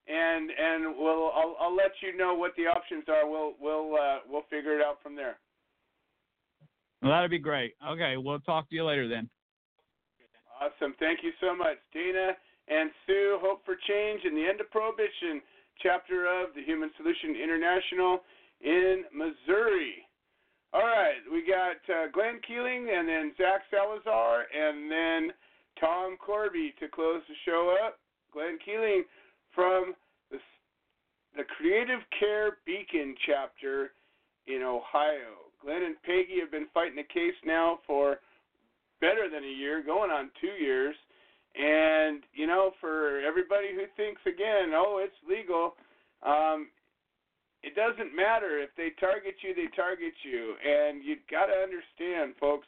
and and we'll I'll, I'll let you know what the options are. We'll we'll uh, we'll figure it out from there.
Well, that'd be great. Okay, we'll talk to you later then.
Awesome. Thank you so much, Dana and Sue. Hope for Change and the End of Prohibition chapter of the Human Solution International in Missouri. All right, we got uh, Glenn Keeling and then Zach Salazar and then Tom Corby to close the show up. Glenn Keeling from the, the Creative Care Beacon chapter in Ohio. Glenn and Peggy have been fighting a case now for better than a year, going on two years. And, you know, for everybody who thinks, again, oh, it's legal, um, it doesn't matter. If they target you, they target you. And you've got to understand, folks,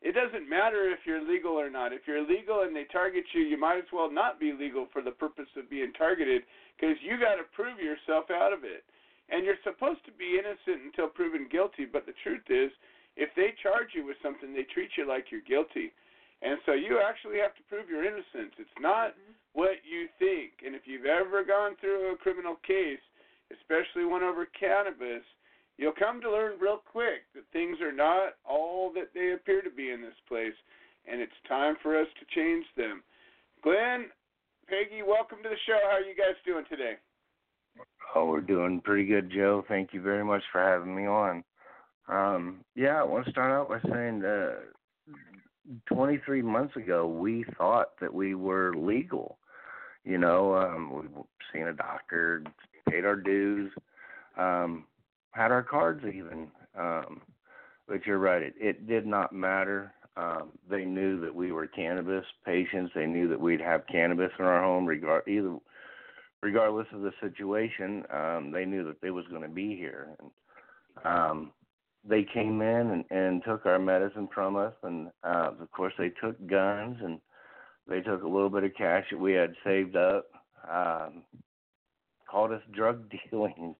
it doesn't matter if you're legal or not. If you're legal and they target you, you might as well not be legal for the purpose of being targeted because you got to prove yourself out of it. And you're supposed to be innocent until proven guilty, but the truth is, if they charge you with something, they treat you like you're guilty. And so you actually have to prove your innocence. It's not mm-hmm. what you think. And if you've ever gone through a criminal case, especially one over cannabis, you'll come to learn real quick that things are not all that they appear to be in this place. And it's time for us to change them. Glenn, Peggy, welcome to the show. How are you guys doing today?
Oh, we're doing pretty good, Joe. Thank you very much for having me on. Um, yeah, I want to start out by saying uh, 23 months ago, we thought that we were legal. You know, um, we've seen a doctor, paid our dues, um, had our cards even. Um, but you're right, it, it did not matter. Um, they knew that we were cannabis patients. They knew that we'd have cannabis in our home, regard either regardless of the situation. Um, they knew that they was going to be here. And, um, they came in and, and took our medicine from us, and uh, of course they took guns and they took a little bit of cash that we had saved up. Um, called us drug (laughs) dealing,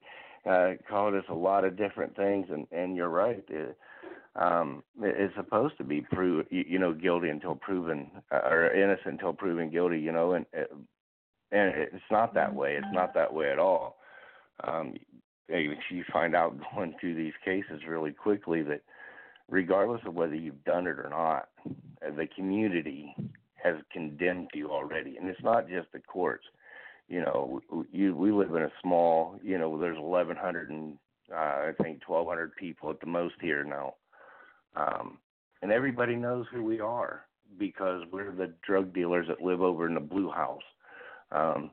uh, called us a lot of different things, and and you're right. It, um, it's supposed to be prove you, you know guilty until proven uh, or innocent until proven guilty. You know, and uh, and it's not that way. It's not that way at all. Um, you find out (laughs) going through these cases really quickly that regardless of whether you've done it or not, the community has condemned you already, and it's not just the courts. You know, you we live in a small. You know, there's 1,100 and uh, I think 1,200 people at the most here now um, and everybody knows who we are because we're the drug dealers that live over in the blue house. Um,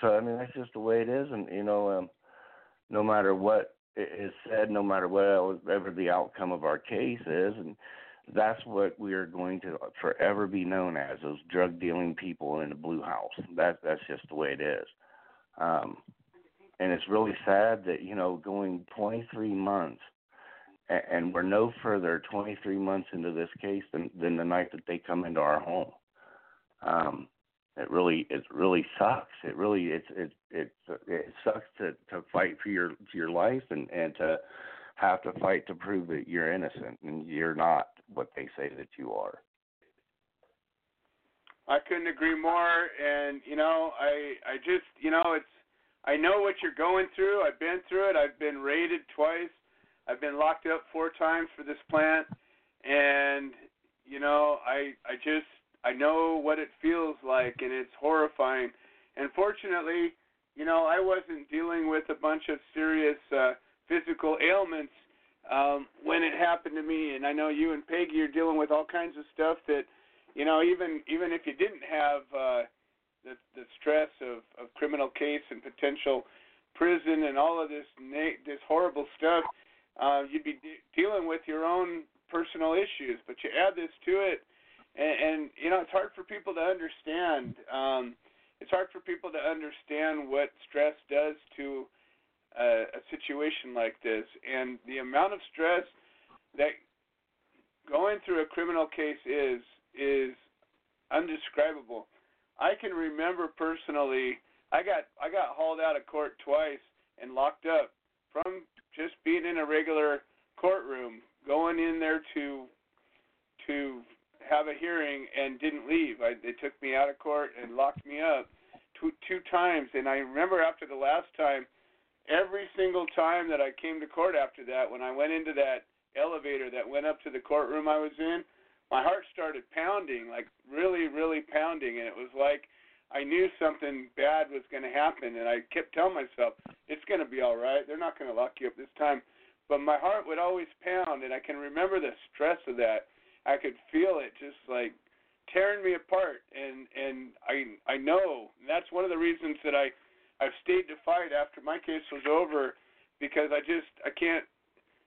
so I mean that's just the way it is, and you know, um, no matter what is said, no matter whatever the outcome of our case is, and that's what we are going to forever be known as those drug dealing people in the blue house. That that's just the way it is. Um, and it's really sad that you know going 23 months and we're no further 23 months into this case than than the night that they come into our home. Um, it really it really sucks. It really it's it it it sucks to to fight for your for your life and and to have to fight to prove that you're innocent and you're not what they say that you are.
I couldn't agree more and you know I I just you know it's I know what you're going through. I've been through it. I've been raided twice. I've been locked up four times for this plant, and you know, I I just I know what it feels like, and it's horrifying. And fortunately, you know, I wasn't dealing with a bunch of serious uh, physical ailments um, when it happened to me. And I know you and Peggy are dealing with all kinds of stuff that, you know, even even if you didn't have uh, the the stress of of criminal case and potential prison and all of this na- this horrible stuff, uh, you'd be de- dealing with your own personal issues. But you add this to it, and, and you know it's hard for people to understand. Um, it's hard for people to understand what stress does to a, a situation like this, and the amount of stress that going through a criminal case is is undescribable. I can remember personally, I got I got hauled out of court twice and locked up from just being in a regular courtroom, going in there to to have a hearing and didn't leave. I, they took me out of court and locked me up two two times. And I remember after the last time, every single time that I came to court after that, when I went into that elevator that went up to the courtroom I was in, my heart started pounding, like really, really pounding, and it was like I knew something bad was going to happen, and I kept telling myself, "It's going to be all right. They're not going to lock you up this time." But my heart would always pound, and I can remember the stress of that. I could feel it just like tearing me apart, and and I I know and that's one of the reasons that I I've stayed to fight after my case was over, because I just I can't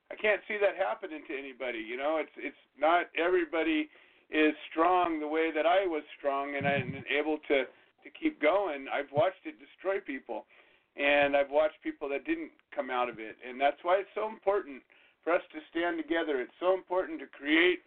I can't see that happening to anybody. You know, it's it's not everybody is strong the way that I was strong, and I'm able to to keep going. I've watched it destroy people, and I've watched people that didn't come out of it, and that's why it's so important for us to stand together. It's so important to create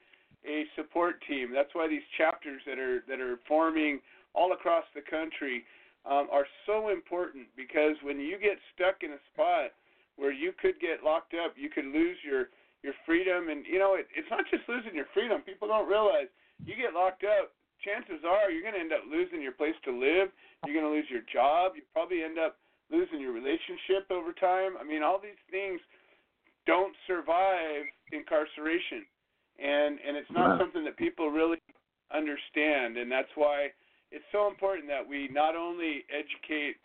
a support team. That's why these chapters that are that are forming all across the country um, are so important because when you get stuck in a spot where you could get locked up, you could lose your your freedom, and you know it, it's not just losing your freedom. People don't realize you get locked up chances are you're going to end up losing your place to live. You're going to lose your job. You probably end up losing your relationship over time. I mean, all these things don't survive incarceration, and and it's not something that people really understand, and that's why it's so important that we not only educate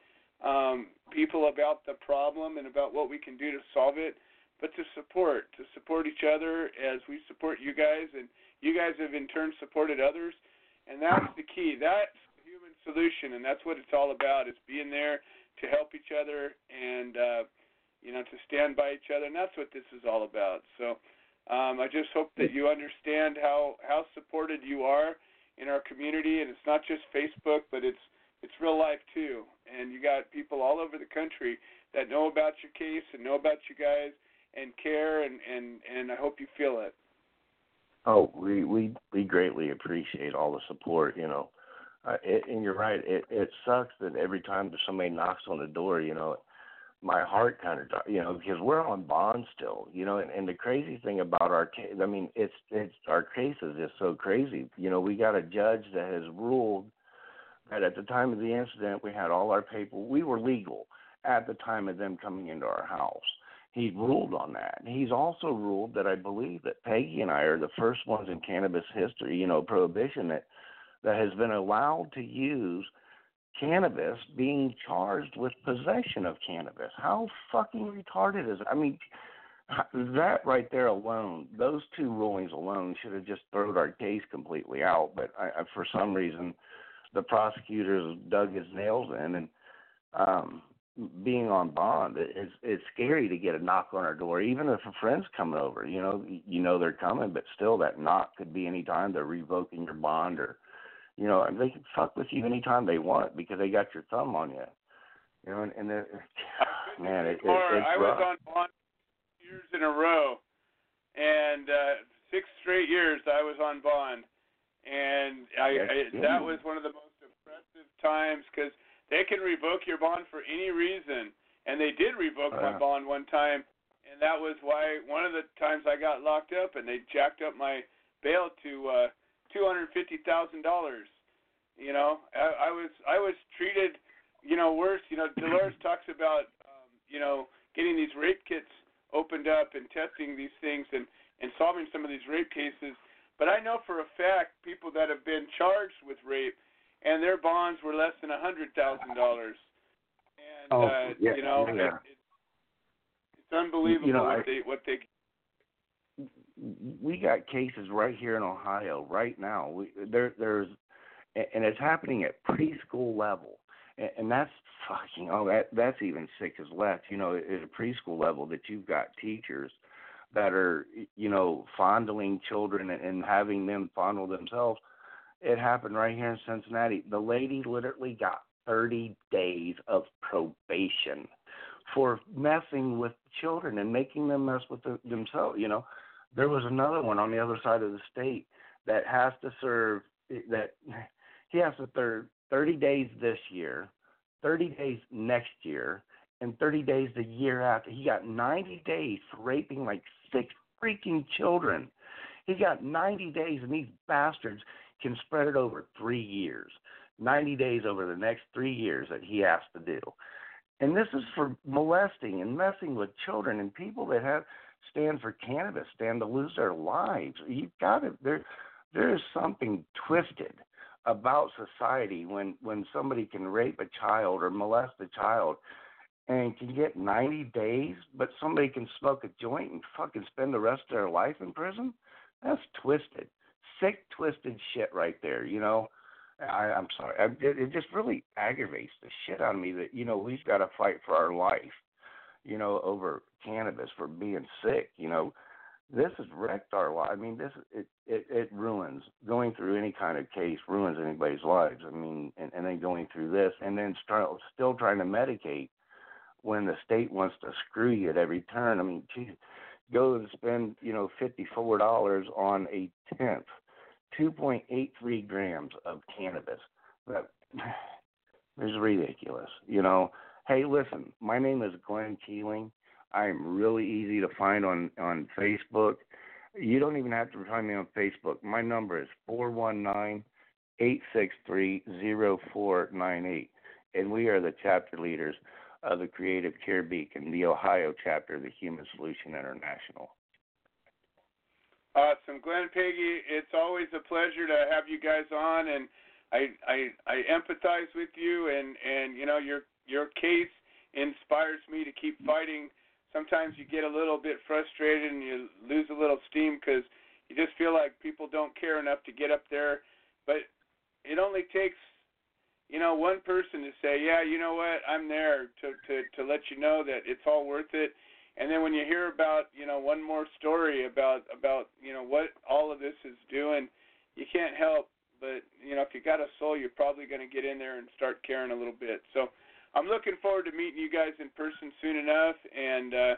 um, people about the problem and about what we can do to solve it, but to support to support each other as we support you guys, and you guys have in turn supported others and that's the key. That's the human solution, and that's what it's all about. Is being there to help each other and uh, you know to stand by each other, and that's what this is all about. So, Um, I just hope that you understand how how supported you are in our community, and it's not just Facebook, but it's it's real life too. And you got people all over the country that know about your case and know about you guys and care, and and and I hope you feel it.
Oh, we we we greatly appreciate all the support. You know, uh, it, and you're right. It it sucks that every time somebody knocks on the door, you know, my heart kind of you know because we're on bond still you know and, and the crazy thing about our case i mean it's it's our case is just so crazy. You know we got a judge that has ruled that at the time of the incident we had all our paper we were legal at the time of them coming into our house. He ruled on that. He's also ruled that i believe that peggy and i are the first ones in cannabis history you know prohibition that that has been allowed to use cannabis being charged with possession of cannabis. How fucking retarded is it? I mean, that right there alone, those two rulings alone should have just thrown our case completely out. But I, I, for some reason, the prosecutors dug his nails in, and um, being on bond, it's it's scary to get a knock on our door, even if a friend's coming over. You know, you know they're coming, but still, that knock could be any time they're revoking your bond or you know, and they can fuck with you anytime they want because they got your thumb on you. You know, and, and (laughs) (sighs) man, it, it, it's
I
rough.
was on bond years in a row, and uh, six straight years I was on bond, and I, I that was one of the most impressive times because they can revoke your bond for any reason, and they did revoke
Oh,
my bond one time, and that was why one of the times I got locked up, and they jacked up my bail to uh, two hundred fifty thousand dollars. You know, I, I was I was treated, you know, worse. You know, Dolores (clears throat) talks about, um, you know, getting these rape kits opened up and testing these things and and solving some of these rape cases. But I know for a fact people that have been charged with rape and their bonds were less than a hundred thousand dollars. And
Oh,
uh,
yeah,
you know,
yeah.
it, it, it's unbelievable
You know,
what
I-
they what they
we got cases right here in Ohio right now. We there there's and it's happening at preschool level. And, and that's fucking oh that that's even sick as left. You know, at a preschool level that you've got teachers that are you know fondling children and, and having them fondle themselves. It happened right here in Cincinnati. The lady literally got 30 days of probation for messing with children and making them mess with the, themselves. You know, there was another one on the other side of the state that has to serve that he has to serve 30 days this year, 30 days next year, and 30 days the year after. He got 90 days for raping like six freaking children. He got 90 days, and these bastards can spread it over three years. 90 days over the next three years that he has to do. And this is for molesting and messing with children and people that have stand for cannabis stand to lose their lives. You've got to there there is something twisted about society when when somebody can rape a child or molest a child and can get 90 days, but somebody can smoke a joint and fucking spend the rest of their life in prison. That's twisted, sick, twisted shit right there. You know, I, I'm sorry. I, it, it just really aggravates the shit out of me that you know we've got to fight for our life. You know, over cannabis for being sick. You know, this has wrecked our life. I mean, this it, it it ruins going through any kind of case ruins anybody's lives. I mean, and, and then going through this and then start, still trying to medicate when the state wants to screw you at every turn. I mean, geez, go and spend you know fifty four dollars on a tenth, two point eight three grams of cannabis. That (sighs) is ridiculous. You know. Hey, listen, my name is Glenn Keeling. I'm really easy to find on on Facebook. You don't even have to find me on Facebook. My number is four one nine eight six three zero four nine eight, and we are the chapter leaders of the Creative Care Beacon, the Ohio chapter of the Human Solution International.
Awesome, Glenn Peggy. It's always a pleasure to have you guys on, and I I, I empathize with you, and and you know your your case inspires me to keep fighting. Sometimes you get a little bit frustrated and you lose a little steam because you just feel like people don't care enough to get up there. But it only takes, you know, one person to say, "Yeah, you know what? I'm there," to to to let you know that it's all worth it. and then when you hear about you know one more story about about you know what all of this is doing, you can't help but you know if you got a soul, you're probably going to get in there and start caring a little bit. So I'm looking forward to meeting you guys in person soon enough and uh,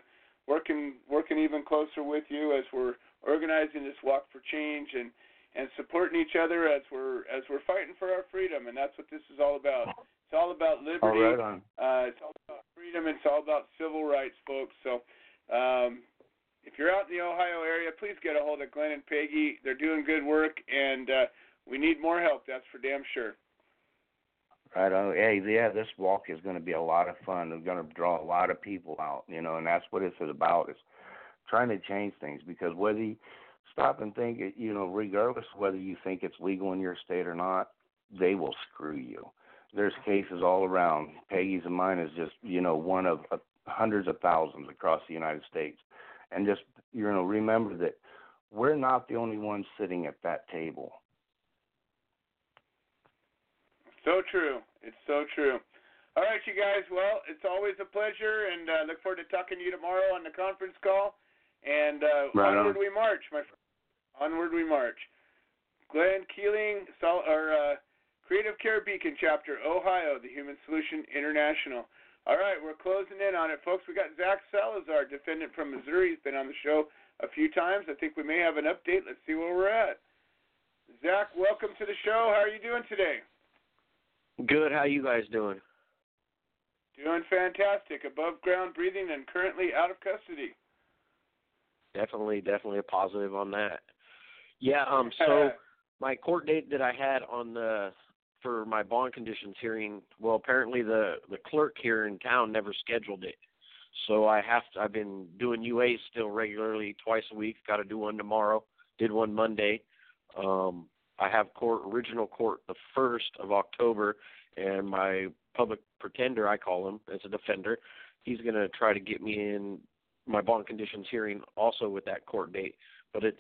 working working even closer with you as we're organizing this walk for change and and supporting each other as we're as we're fighting for our freedom and that's what this is all about. It's all about liberty.
All right.
Uh, it's all about freedom. It's all about civil rights, folks. So, um, if you're out in the Ohio area, please get a hold of Glenn and Peggy. They're doing good work, and uh, we need more help. That's for damn sure.
Right on. Hey, yeah, this walk is going to be a lot of fun. We're going to draw a lot of people out, you know, and that's what it's about. Is trying to change things because whether you stop and think, you know, regardless whether you think it's legal in your state or not, they will screw you there's cases all around. Peggy's and mine is just you know one of uh, hundreds of thousands across the United States, and just you know remember that we're not the only ones sitting at that table.
So true. It's so true. All right, you guys. Well, it's always a pleasure, and uh, look forward to talking to you tomorrow on the conference call. And uh,
right
onward
on.
we march, my friend. Onward we march. Glenn Keeling, Sol- or uh, Creative Care Beacon Chapter, Ohio, the Human Solution International. All right, we're closing in on it, folks. We got Zach Salazar, defendant from Missouri. He's been on the show a few times. I think we may have an update. Let's see where we're at. Zach, welcome to the show. How are you doing today?
Good. How you guys doing?
Doing fantastic. Above ground breathing and currently out of custody.
Definitely, definitely a positive on that. Yeah. Um. (laughs) So my court date that I had on the for my bond conditions hearing, well, apparently the the clerk here in town never scheduled it. So I have to. I've been doing UA still regularly, twice a week. Got to do one tomorrow. Did one Monday. Um, I have court original court the first of October, and my public pretender, I call him as a defender, he's going to try to get me in my bond conditions hearing also with that court date but it's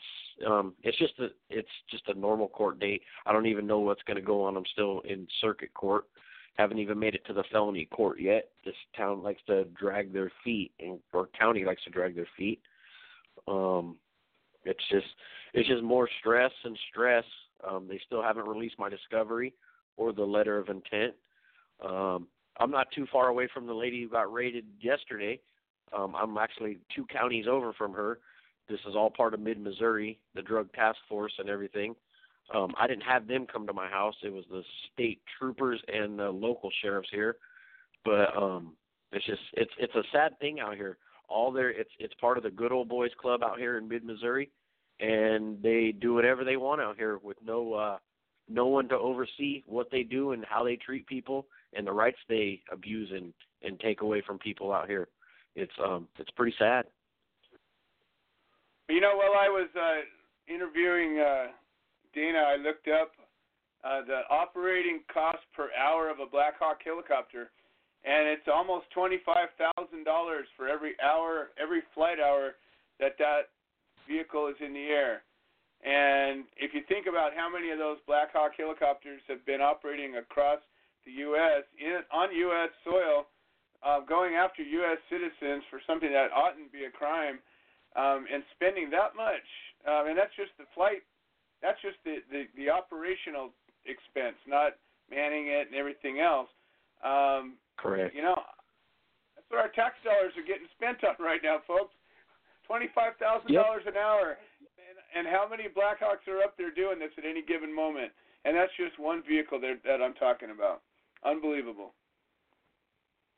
um it's just a it's just a normal court date. I don't even know what's going to go on. I'm still in circuit court. Haven't even made it to the felony court yet. This town likes to drag their feet, and or county likes to drag their feet. Um, it's just it's just more stress and stress. Um, they still haven't released my discovery or the letter of intent. Um, I'm not too far away from the lady who got raided yesterday. Um, I'm actually two counties over from her this is all part of Mid Missouri, the drug task force and everything. Um, I didn't have them come to my house. It was the state troopers and the local sheriffs here. But um, it's just it's it's a sad thing out here. All there it's it's part of the good old boys club out here in Mid Missouri, and they do whatever they want out here with no uh, no one to oversee what they do and how they treat people and the rights they abuse and and take away from people out here. It's um it's pretty sad.
You know, while I was uh, interviewing uh, Dana, I looked up uh, the operating cost per hour of a Black Hawk helicopter, and it's almost twenty-five thousand dollars for every hour, every flight hour that that vehicle is in the air. And if you think about how many of those Black Hawk helicopters have been operating across the U.S. in on U.S. soil, uh, going after U.S. citizens for something that oughtn't be a crime um, and spending that much, um, and that's just the flight. That's just the, the the operational expense, not manning it and everything else. Um,
Correct.
You know, that's what our tax dollars are getting spent on right now, folks. Twenty-five thousand
yep.
dollars an hour, and, and how many Blackhawks are up there doing this at any given moment? And that's just one vehicle that, that I'm talking about. Unbelievable.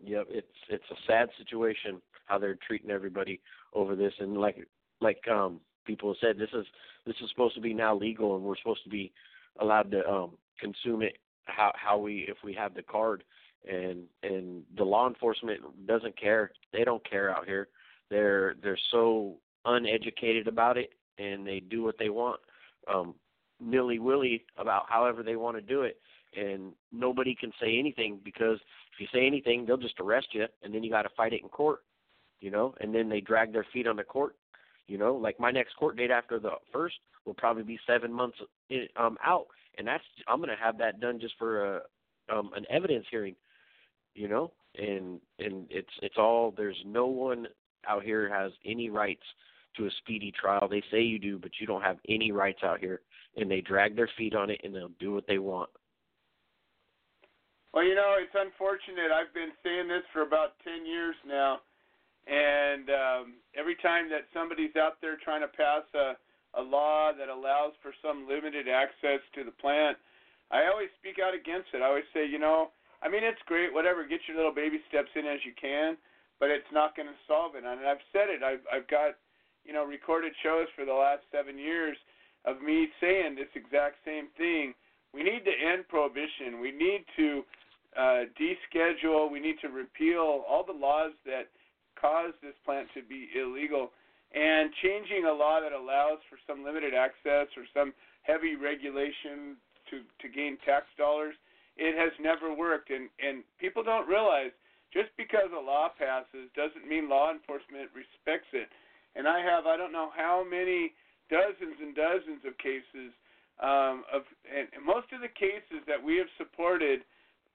Yep, it's it's a sad situation how they're treating everybody over this, and like like um people have said, this is this is supposed to be now legal, and we're supposed to be allowed to um consume it how how we if we have the card, and and the law enforcement doesn't care. They don't care out here. They're they're so uneducated about it, and they do what they want, um, nilly willy about however they want to do it, and nobody can say anything because if you say anything, they'll just arrest you, and then you got to fight it in court you know, and then they drag their feet on the court. You know, like my next court date after the first will probably be seven months in, um out, and that's I'm gonna have that done just for a um an evidence hearing, you know, and and it's it's all there's no one out here has any rights to a speedy trial. They say you do, but you don't have any rights out here, and they drag their feet on it and they'll do what they want.
Well, you know, it's unfortunate. I've been saying this for about 10 years now. And um, every time that somebody's out there trying to pass a, a law that allows for some limited access to the plant, I always speak out against it. I always say, you know, I mean, it's great, whatever, get your little baby steps in as you can, but it's not going to solve it. And I've said it. I've, I've got, you know, recorded shows for the last seven years of me saying this exact same thing. We need to end prohibition. We need to uh, deschedule. We need to repeal all the laws that cause this plant to be illegal, and changing a law that allows for some limited access or some heavy regulation to to gain tax dollars. It has never worked, and and people don't realize just because a law passes doesn't mean law enforcement respects it. And I have I don't know how many dozens and dozens of cases um, of and most of the cases that we have supported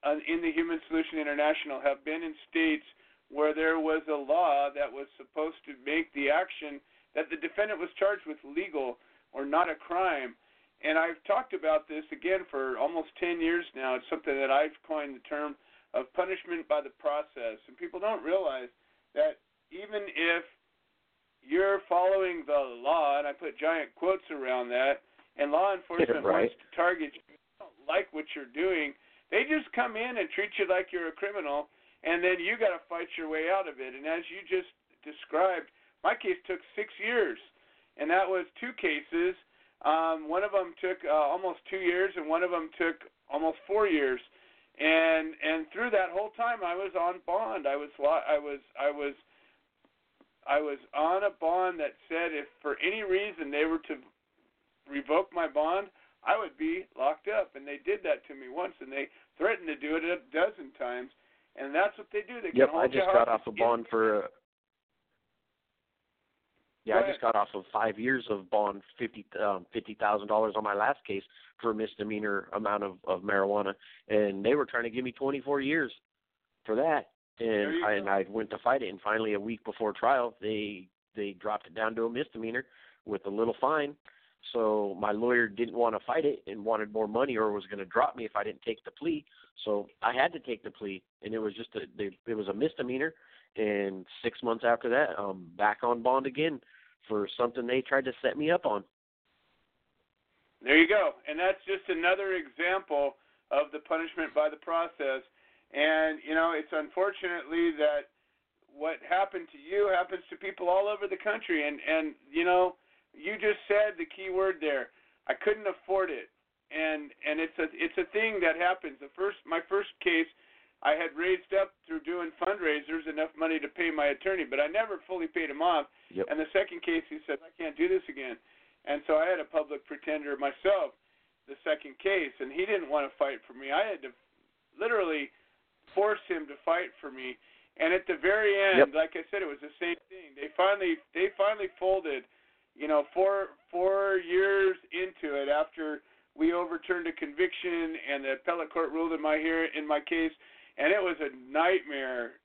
uh, in the Human Solution International have been in states where there was a law that was supposed to make the action that the defendant was charged with legal or not a crime. And I've talked about this again for almost 10 years now. It's something that I've coined the term of punishment by the process. And people don't realize that even if you're following the law, and I put giant quotes around that, and law enforcement
right.
wants to target you, don't like what you're doing, they just come in and treat you like you're a criminal, and then you got to fight your way out of it. And as you just described, my case took six years, and that was two cases. Um, one of them took uh, almost two years, and one of them took almost four years. And and through that whole time, I was on bond. I was I was I was I was on a bond that said if for any reason they were to revoke my bond, I would be locked up. And they did that to me once, and they threatened to do it a dozen times. And that's what they do. They
yep,
can hold
I just
you
got off a bond for. Uh, yeah, I just got off of five years of bond, fifty um, fifty thousand dollars on my last case for a misdemeanor amount of of marijuana, and they were trying to give me twenty four years for that, and I, and I went to fight it, and finally a week before trial, they they dropped it down to a misdemeanor with a little fine. So my lawyer didn't want to fight it and wanted more money, or was going to drop me if I didn't take the plea. So I had to take the plea, and it was just a it was a misdemeanor. And six months after that, I'm back on bond again for something they tried to set me up on.
There you go. And that's just another example of the punishment by the process. And, you know, it's unfortunately that what happened to you happens to people all over the country. And, and you know, you just said the key word there. I couldn't afford it. And and it's a it's a thing that happens. The first my first case I had raised up through doing fundraisers enough money to pay my attorney, but I never fully paid him off.
Yep.
And the second case, he said, I can't do this again. And so I had a public pretender myself, the second case, and he didn't want to fight for me. I had to literally force him to fight for me. And at the very end,
Yep.
like I said, it was the same thing. They finally they finally folded, you know, four four years into it after we overturned a conviction and the appellate court ruled in my here in my case, and it was a nightmare.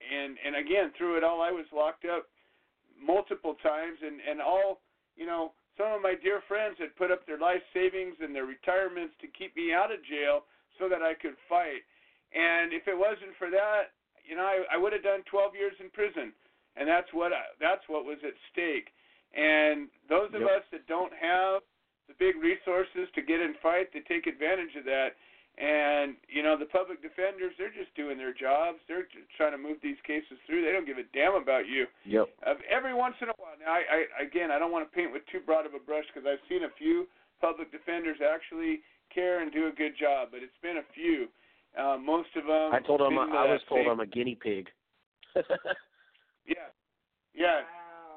And and again, through it all, I was locked up multiple times, and and all you know, some of my dear friends had put up their life savings and their retirements to keep me out of jail so that I could fight. And if it wasn't for that, you know, I, I would have done 12 years in prison, and that's what I, that's what was at stake. And those of
Yep.
us that don't have the big resources to get and fight, they take advantage of that. And you know, the public defenders, they're just doing their jobs. They're just trying to move these cases through. They don't give a damn about you.
Yep.
Uh, every once in a while, now I, I again, I don't want to paint with too broad of a brush because I've seen a few public defenders actually care and do a good job, but it's been a few. Uh, most of them.
I told them I was told
same-
I'm a guinea pig. (laughs)
Yeah, yeah.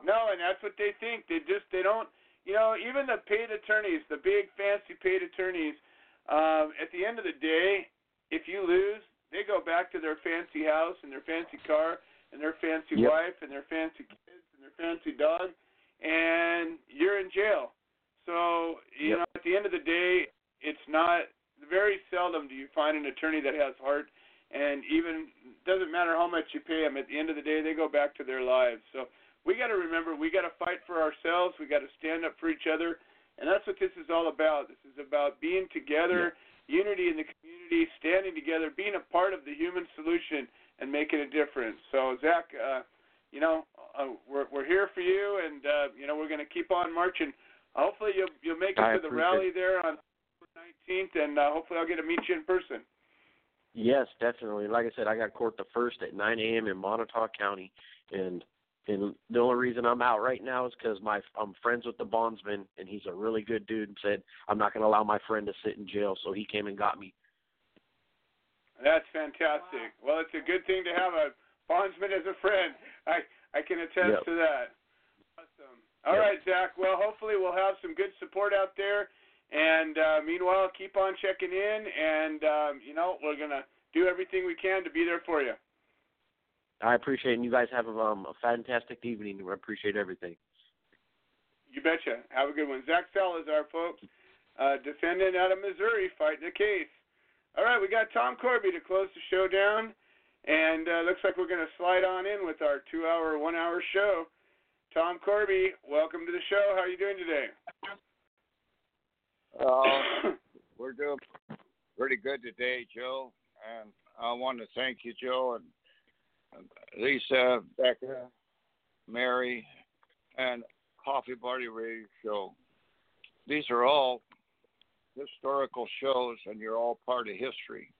No, and that's what they think. They just they don't. You know, even the paid attorneys, the big fancy paid attorneys, um, at the end of the day, if you lose, they go back to their fancy house and their fancy car and their fancy
Yep.
wife and their fancy kids and their fancy dog, and you're in jail. So you
Yep.
know, at the end of the day, it's not very seldom do you find an attorney that has heart, and even doesn't matter how much you pay them. At the end of the day, they go back to their lives. So we got to remember we got to fight for ourselves. We got to stand up for each other, and that's what this is all about. This is about being together, yeah. unity in the community, standing together, being a part of the human solution, and making a difference. So Zach, uh, you know, uh, we're we're here for you, and uh, you know we're going to keep on marching. Hopefully you'll you'll make it
I
to the rally there on 19th, and uh, hopefully I'll get to meet you in person.
Yes, definitely. Like I said, I got court the first at 9 a.m. in Moniteau County, and and the only reason I'm out right now is because my I'm friends with the bondsman, and he's a really good dude. And said I'm not going to allow my friend to sit in jail, so he came and got me.
That's fantastic. Well, it's a good thing to have a bondsman as a friend. I I can attest
yep.
to that. Awesome. All
yep.
right, Zach. Well, hopefully we'll have some good support out there. And uh, meanwhile, keep on checking in, and um, you know we're gonna do everything we can to be there for you.
I appreciate it. And you guys have um, a fantastic evening. I appreciate everything.
You betcha. Have a good one. Zach Salazar, folks, uh, defendant out of Missouri, fighting the case. All right, we got Tom Corby to close the show down, and uh, looks like we're going to slide on in with our two-hour, one-hour show. Tom Corby, welcome to the show. How are you doing today?
Uh, (coughs) we're doing pretty good today, Joe, and I want to thank you, Joe, and Lisa, Becca, Mary, and Coffee Party Radio Show. These are all historical shows, and you're all part of history.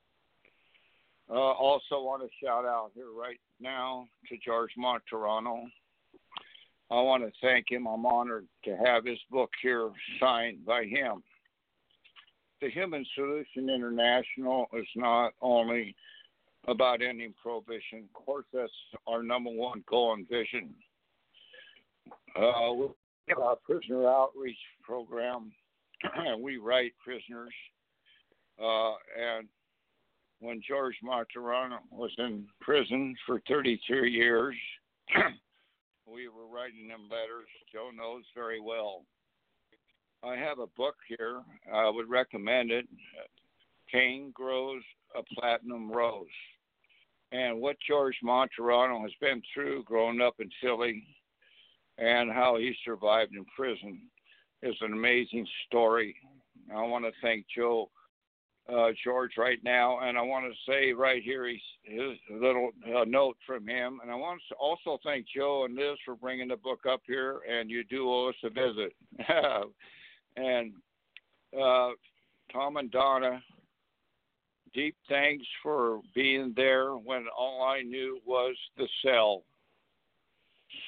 Uh, also, want to shout out here right now to George Martorano. I want to thank him. I'm honored to have his book here signed by him. The Human Solution International is not only about ending prohibition. Of course, that's our number one goal and vision. Uh, we have a prisoner outreach program, and (clears throat) we write prisoners. Uh, and when George Martorano was in prison for 33 years, (clears throat) we were writing him letters. Joe knows very well. I have a book here. I would recommend it. Pain Grows a Platinum Rose and what George Martorano has been through growing up in Philly and how he survived in prison is an amazing story. I want to thank Joe uh, George right now, and I want to say right here his, his little uh, note from him, and I want to also thank Joe and Liz for bringing the book up here, and you do owe us a visit. (laughs) and uh, Tom and Donna, deep thanks for being there when all I knew was the cell.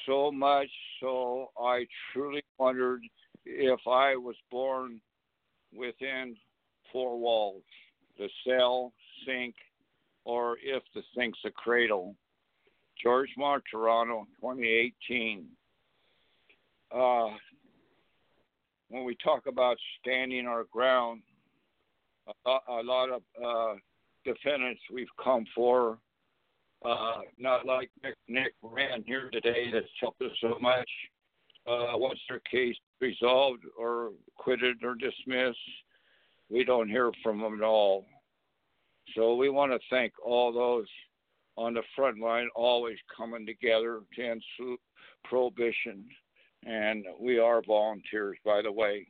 So much so I truly wondered if I was born within four walls, the cell, sink, or if the sink's a cradle. George Martorano, 2018. Uh, when we talk about standing our ground, a, lot of uh, defendants we've come for, uh, not like Nick, Nick Rand here today that's helped us so much. Uh, once their case resolved or quitted or dismissed, we don't hear from them at all. So we want to thank all those on the front line always coming together to end prohibition. And we are volunteers, by the way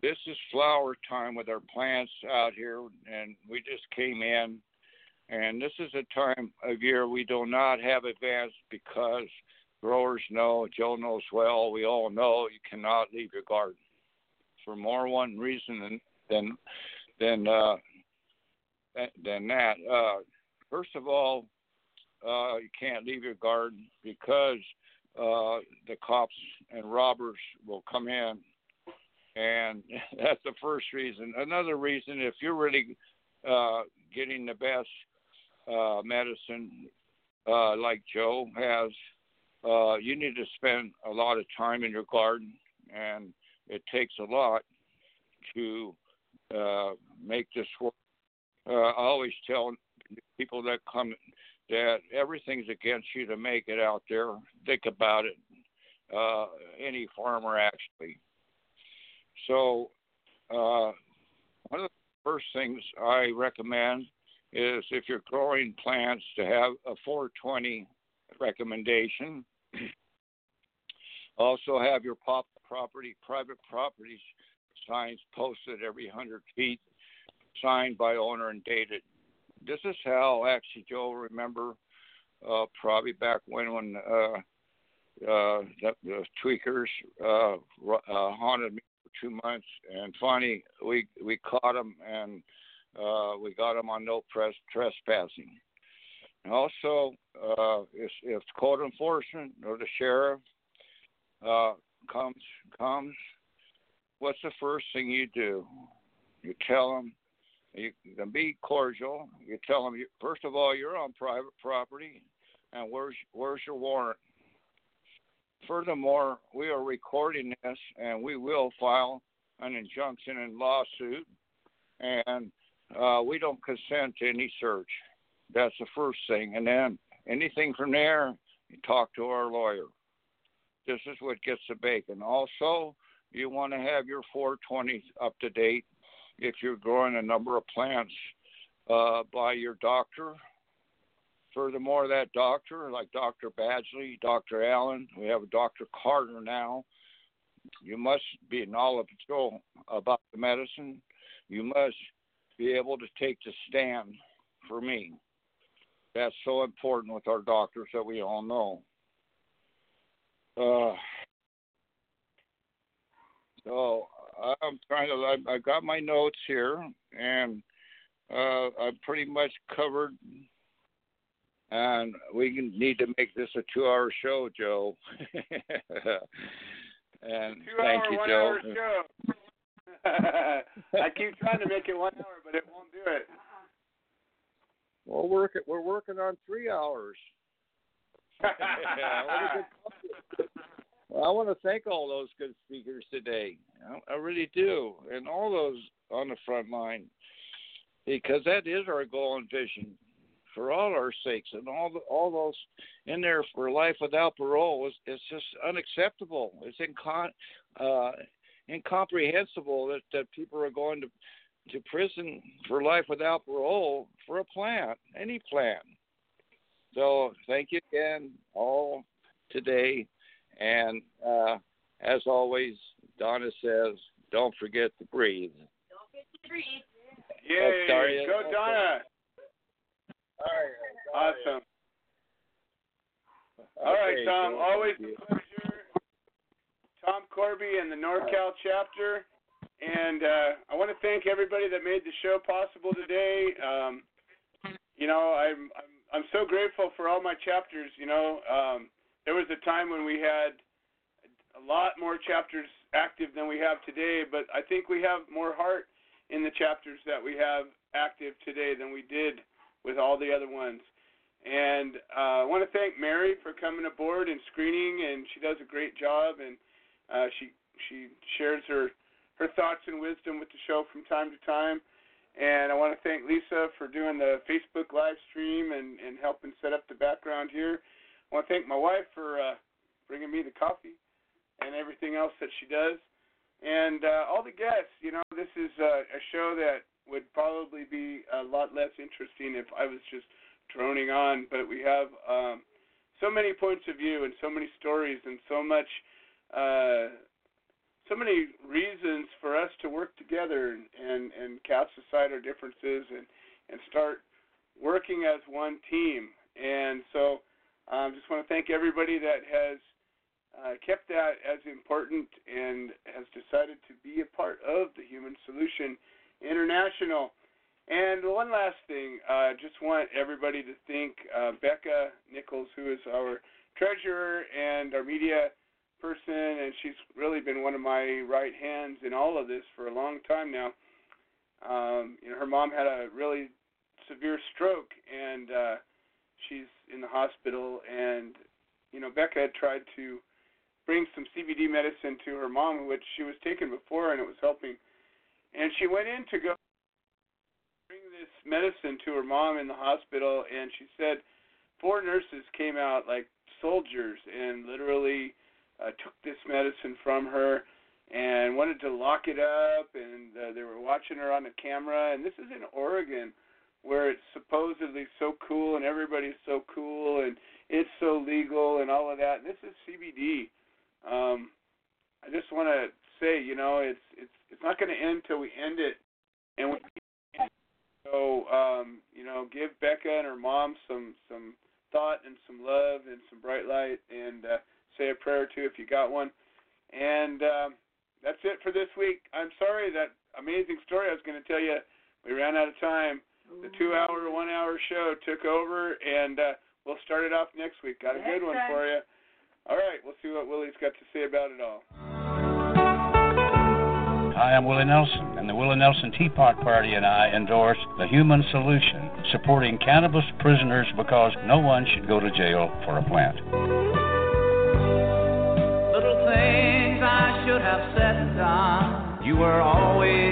this is flower time with our plants out here, and we just came in. And this is a time of year we do not have advance because growers know, Joe knows well, we all know you cannot leave your garden for more one reason than than than uh, than that. Uh, first of all, uh, you can't leave your garden because uh, the cops and robbers will come in and (laughs) that's the first reason. Another reason, if you're really uh, getting the best uh, medicine, uh, like Joe has, uh, you need to spend a lot of time in your garden, and it takes a lot to uh, make this work. Uh, I always tell people that come that everything's against you to make it out there. Think about it. Uh, any farmer actually so, uh, one of the first things I recommend is if you're growing plants to have a 420 recommendation. (clears throat) also have your pop property, private property signs posted every 100 feet, signed by owner and dated. This is how actually Joe remember uh, probably back when when uh, uh, the, the tweakers uh, uh, haunted me two months, and finally we we caught them and uh, we got them on no press trespassing. And also, uh, if, if code enforcement or the sheriff uh, comes comes, what's the first thing you do? You tell them you can be cordial. You tell them first of all you're on private property, and where's where's your warrant? Furthermore, we are recording this, and we will file an injunction and lawsuit, and uh, we don't consent to any search. That's the first thing, and then anything from there, you talk to our lawyer. This is what gets the bacon. Also, you want to have your 420 up to date if you're growing a number of plants uh, by your doctor. Furthermore, that doctor, like Dr. Badgley, Dr. Allen, we have Dr. Carter now. You must be knowledgeable about the medicine. You must be able to take the stand for me. That's so important with our doctors that we all know. Uh, so I'm trying to. I, I got my notes here, and uh, I'm pretty much covered. And we need to make this a two-hour show, Joe. (laughs) and
Two
thank
hour,
you,
one
Joe.
hour show. (laughs) I keep trying to make it one hour, but it won't do it.
We're working. We're working on three hours. well, (laughs) I want to thank all those good speakers today. I really do, and all those on the front line, because that is our goal and vision for all our sakes, and all the, all those in there for life without parole is it's just unacceptable. It's incon, uh, incomprehensible that that people are going to to prison for life without parole for a plant, any plant. So thank you again, all today, and uh, as always, Donna says, don't forget to breathe.
Yay! Go Donna!
All right.
Awesome. All right,
Okay,
Tom. Always a pleasure. Tom Corby and the NorCal chapter. And uh, I want to thank everybody that made the show possible today. Um, you know, I'm, I'm I'm so grateful for all my chapters. You know, um, there was a time when we had a lot more chapters active than we have today, but I think we have more heart in the chapters that we have active today than we did with all the other ones. And uh, I want to thank Mary for coming aboard and screening, and she does a great job, and uh, she she shares her her thoughts and wisdom with the show from time to time. And I want to thank Lisa for doing the Facebook live stream and, and helping set up the background here. I want to thank my wife for uh, bringing me the coffee and everything else that she does. And uh, all the guests, you know, this is uh, a show that would probably be a lot less interesting if I was just droning on. But we have um, so many points of view and so many stories and so much uh, so many reasons for us to work together and, and, and cast aside our differences and, and start working as one team. And so I um, just want to thank everybody that has uh, kept that as important and has decided to be a part of the Human Solution International. And one last thing, I uh, just want everybody to thank uh, Becca Nichols, who is our treasurer and our media person, and she's really been one of my right hands in all of this for a long time now. Um, you know, her mom had a really severe stroke, and uh, she's in the hospital. And you know, Becca had tried to bring some CBD medicine to her mom, which she was taking before, and it was helping. And she went in to go bring this medicine to her mom in the hospital, and she said four nurses came out like soldiers and literally uh, took this medicine from her and wanted to lock it up, and uh, they were watching her on the camera. And this is in Oregon, where it's supposedly so cool and everybody's so cool and it's so legal and all of that. And this is CBD. Um, I just want to say, you know, it's it's it's not going to end till we end it, and we so um, you know, give Becca and her mom some some thought and some love and some bright light, and uh, say a prayer or two if you got one. And um, that's it for this week. I'm sorry that amazing story I was going to tell you. We ran out of time. The two-hour, one-hour show took over, and uh, we'll start it off next week. Got a good one for you. All right, we'll see what Willie's got to say about it all.
Hi, I'm Willie Nelson, and the Willie Nelson Teapot Party and I endorse the Human Solution, supporting cannabis prisoners because no one should go to jail for a plant.
Little things I should have said and done. You were always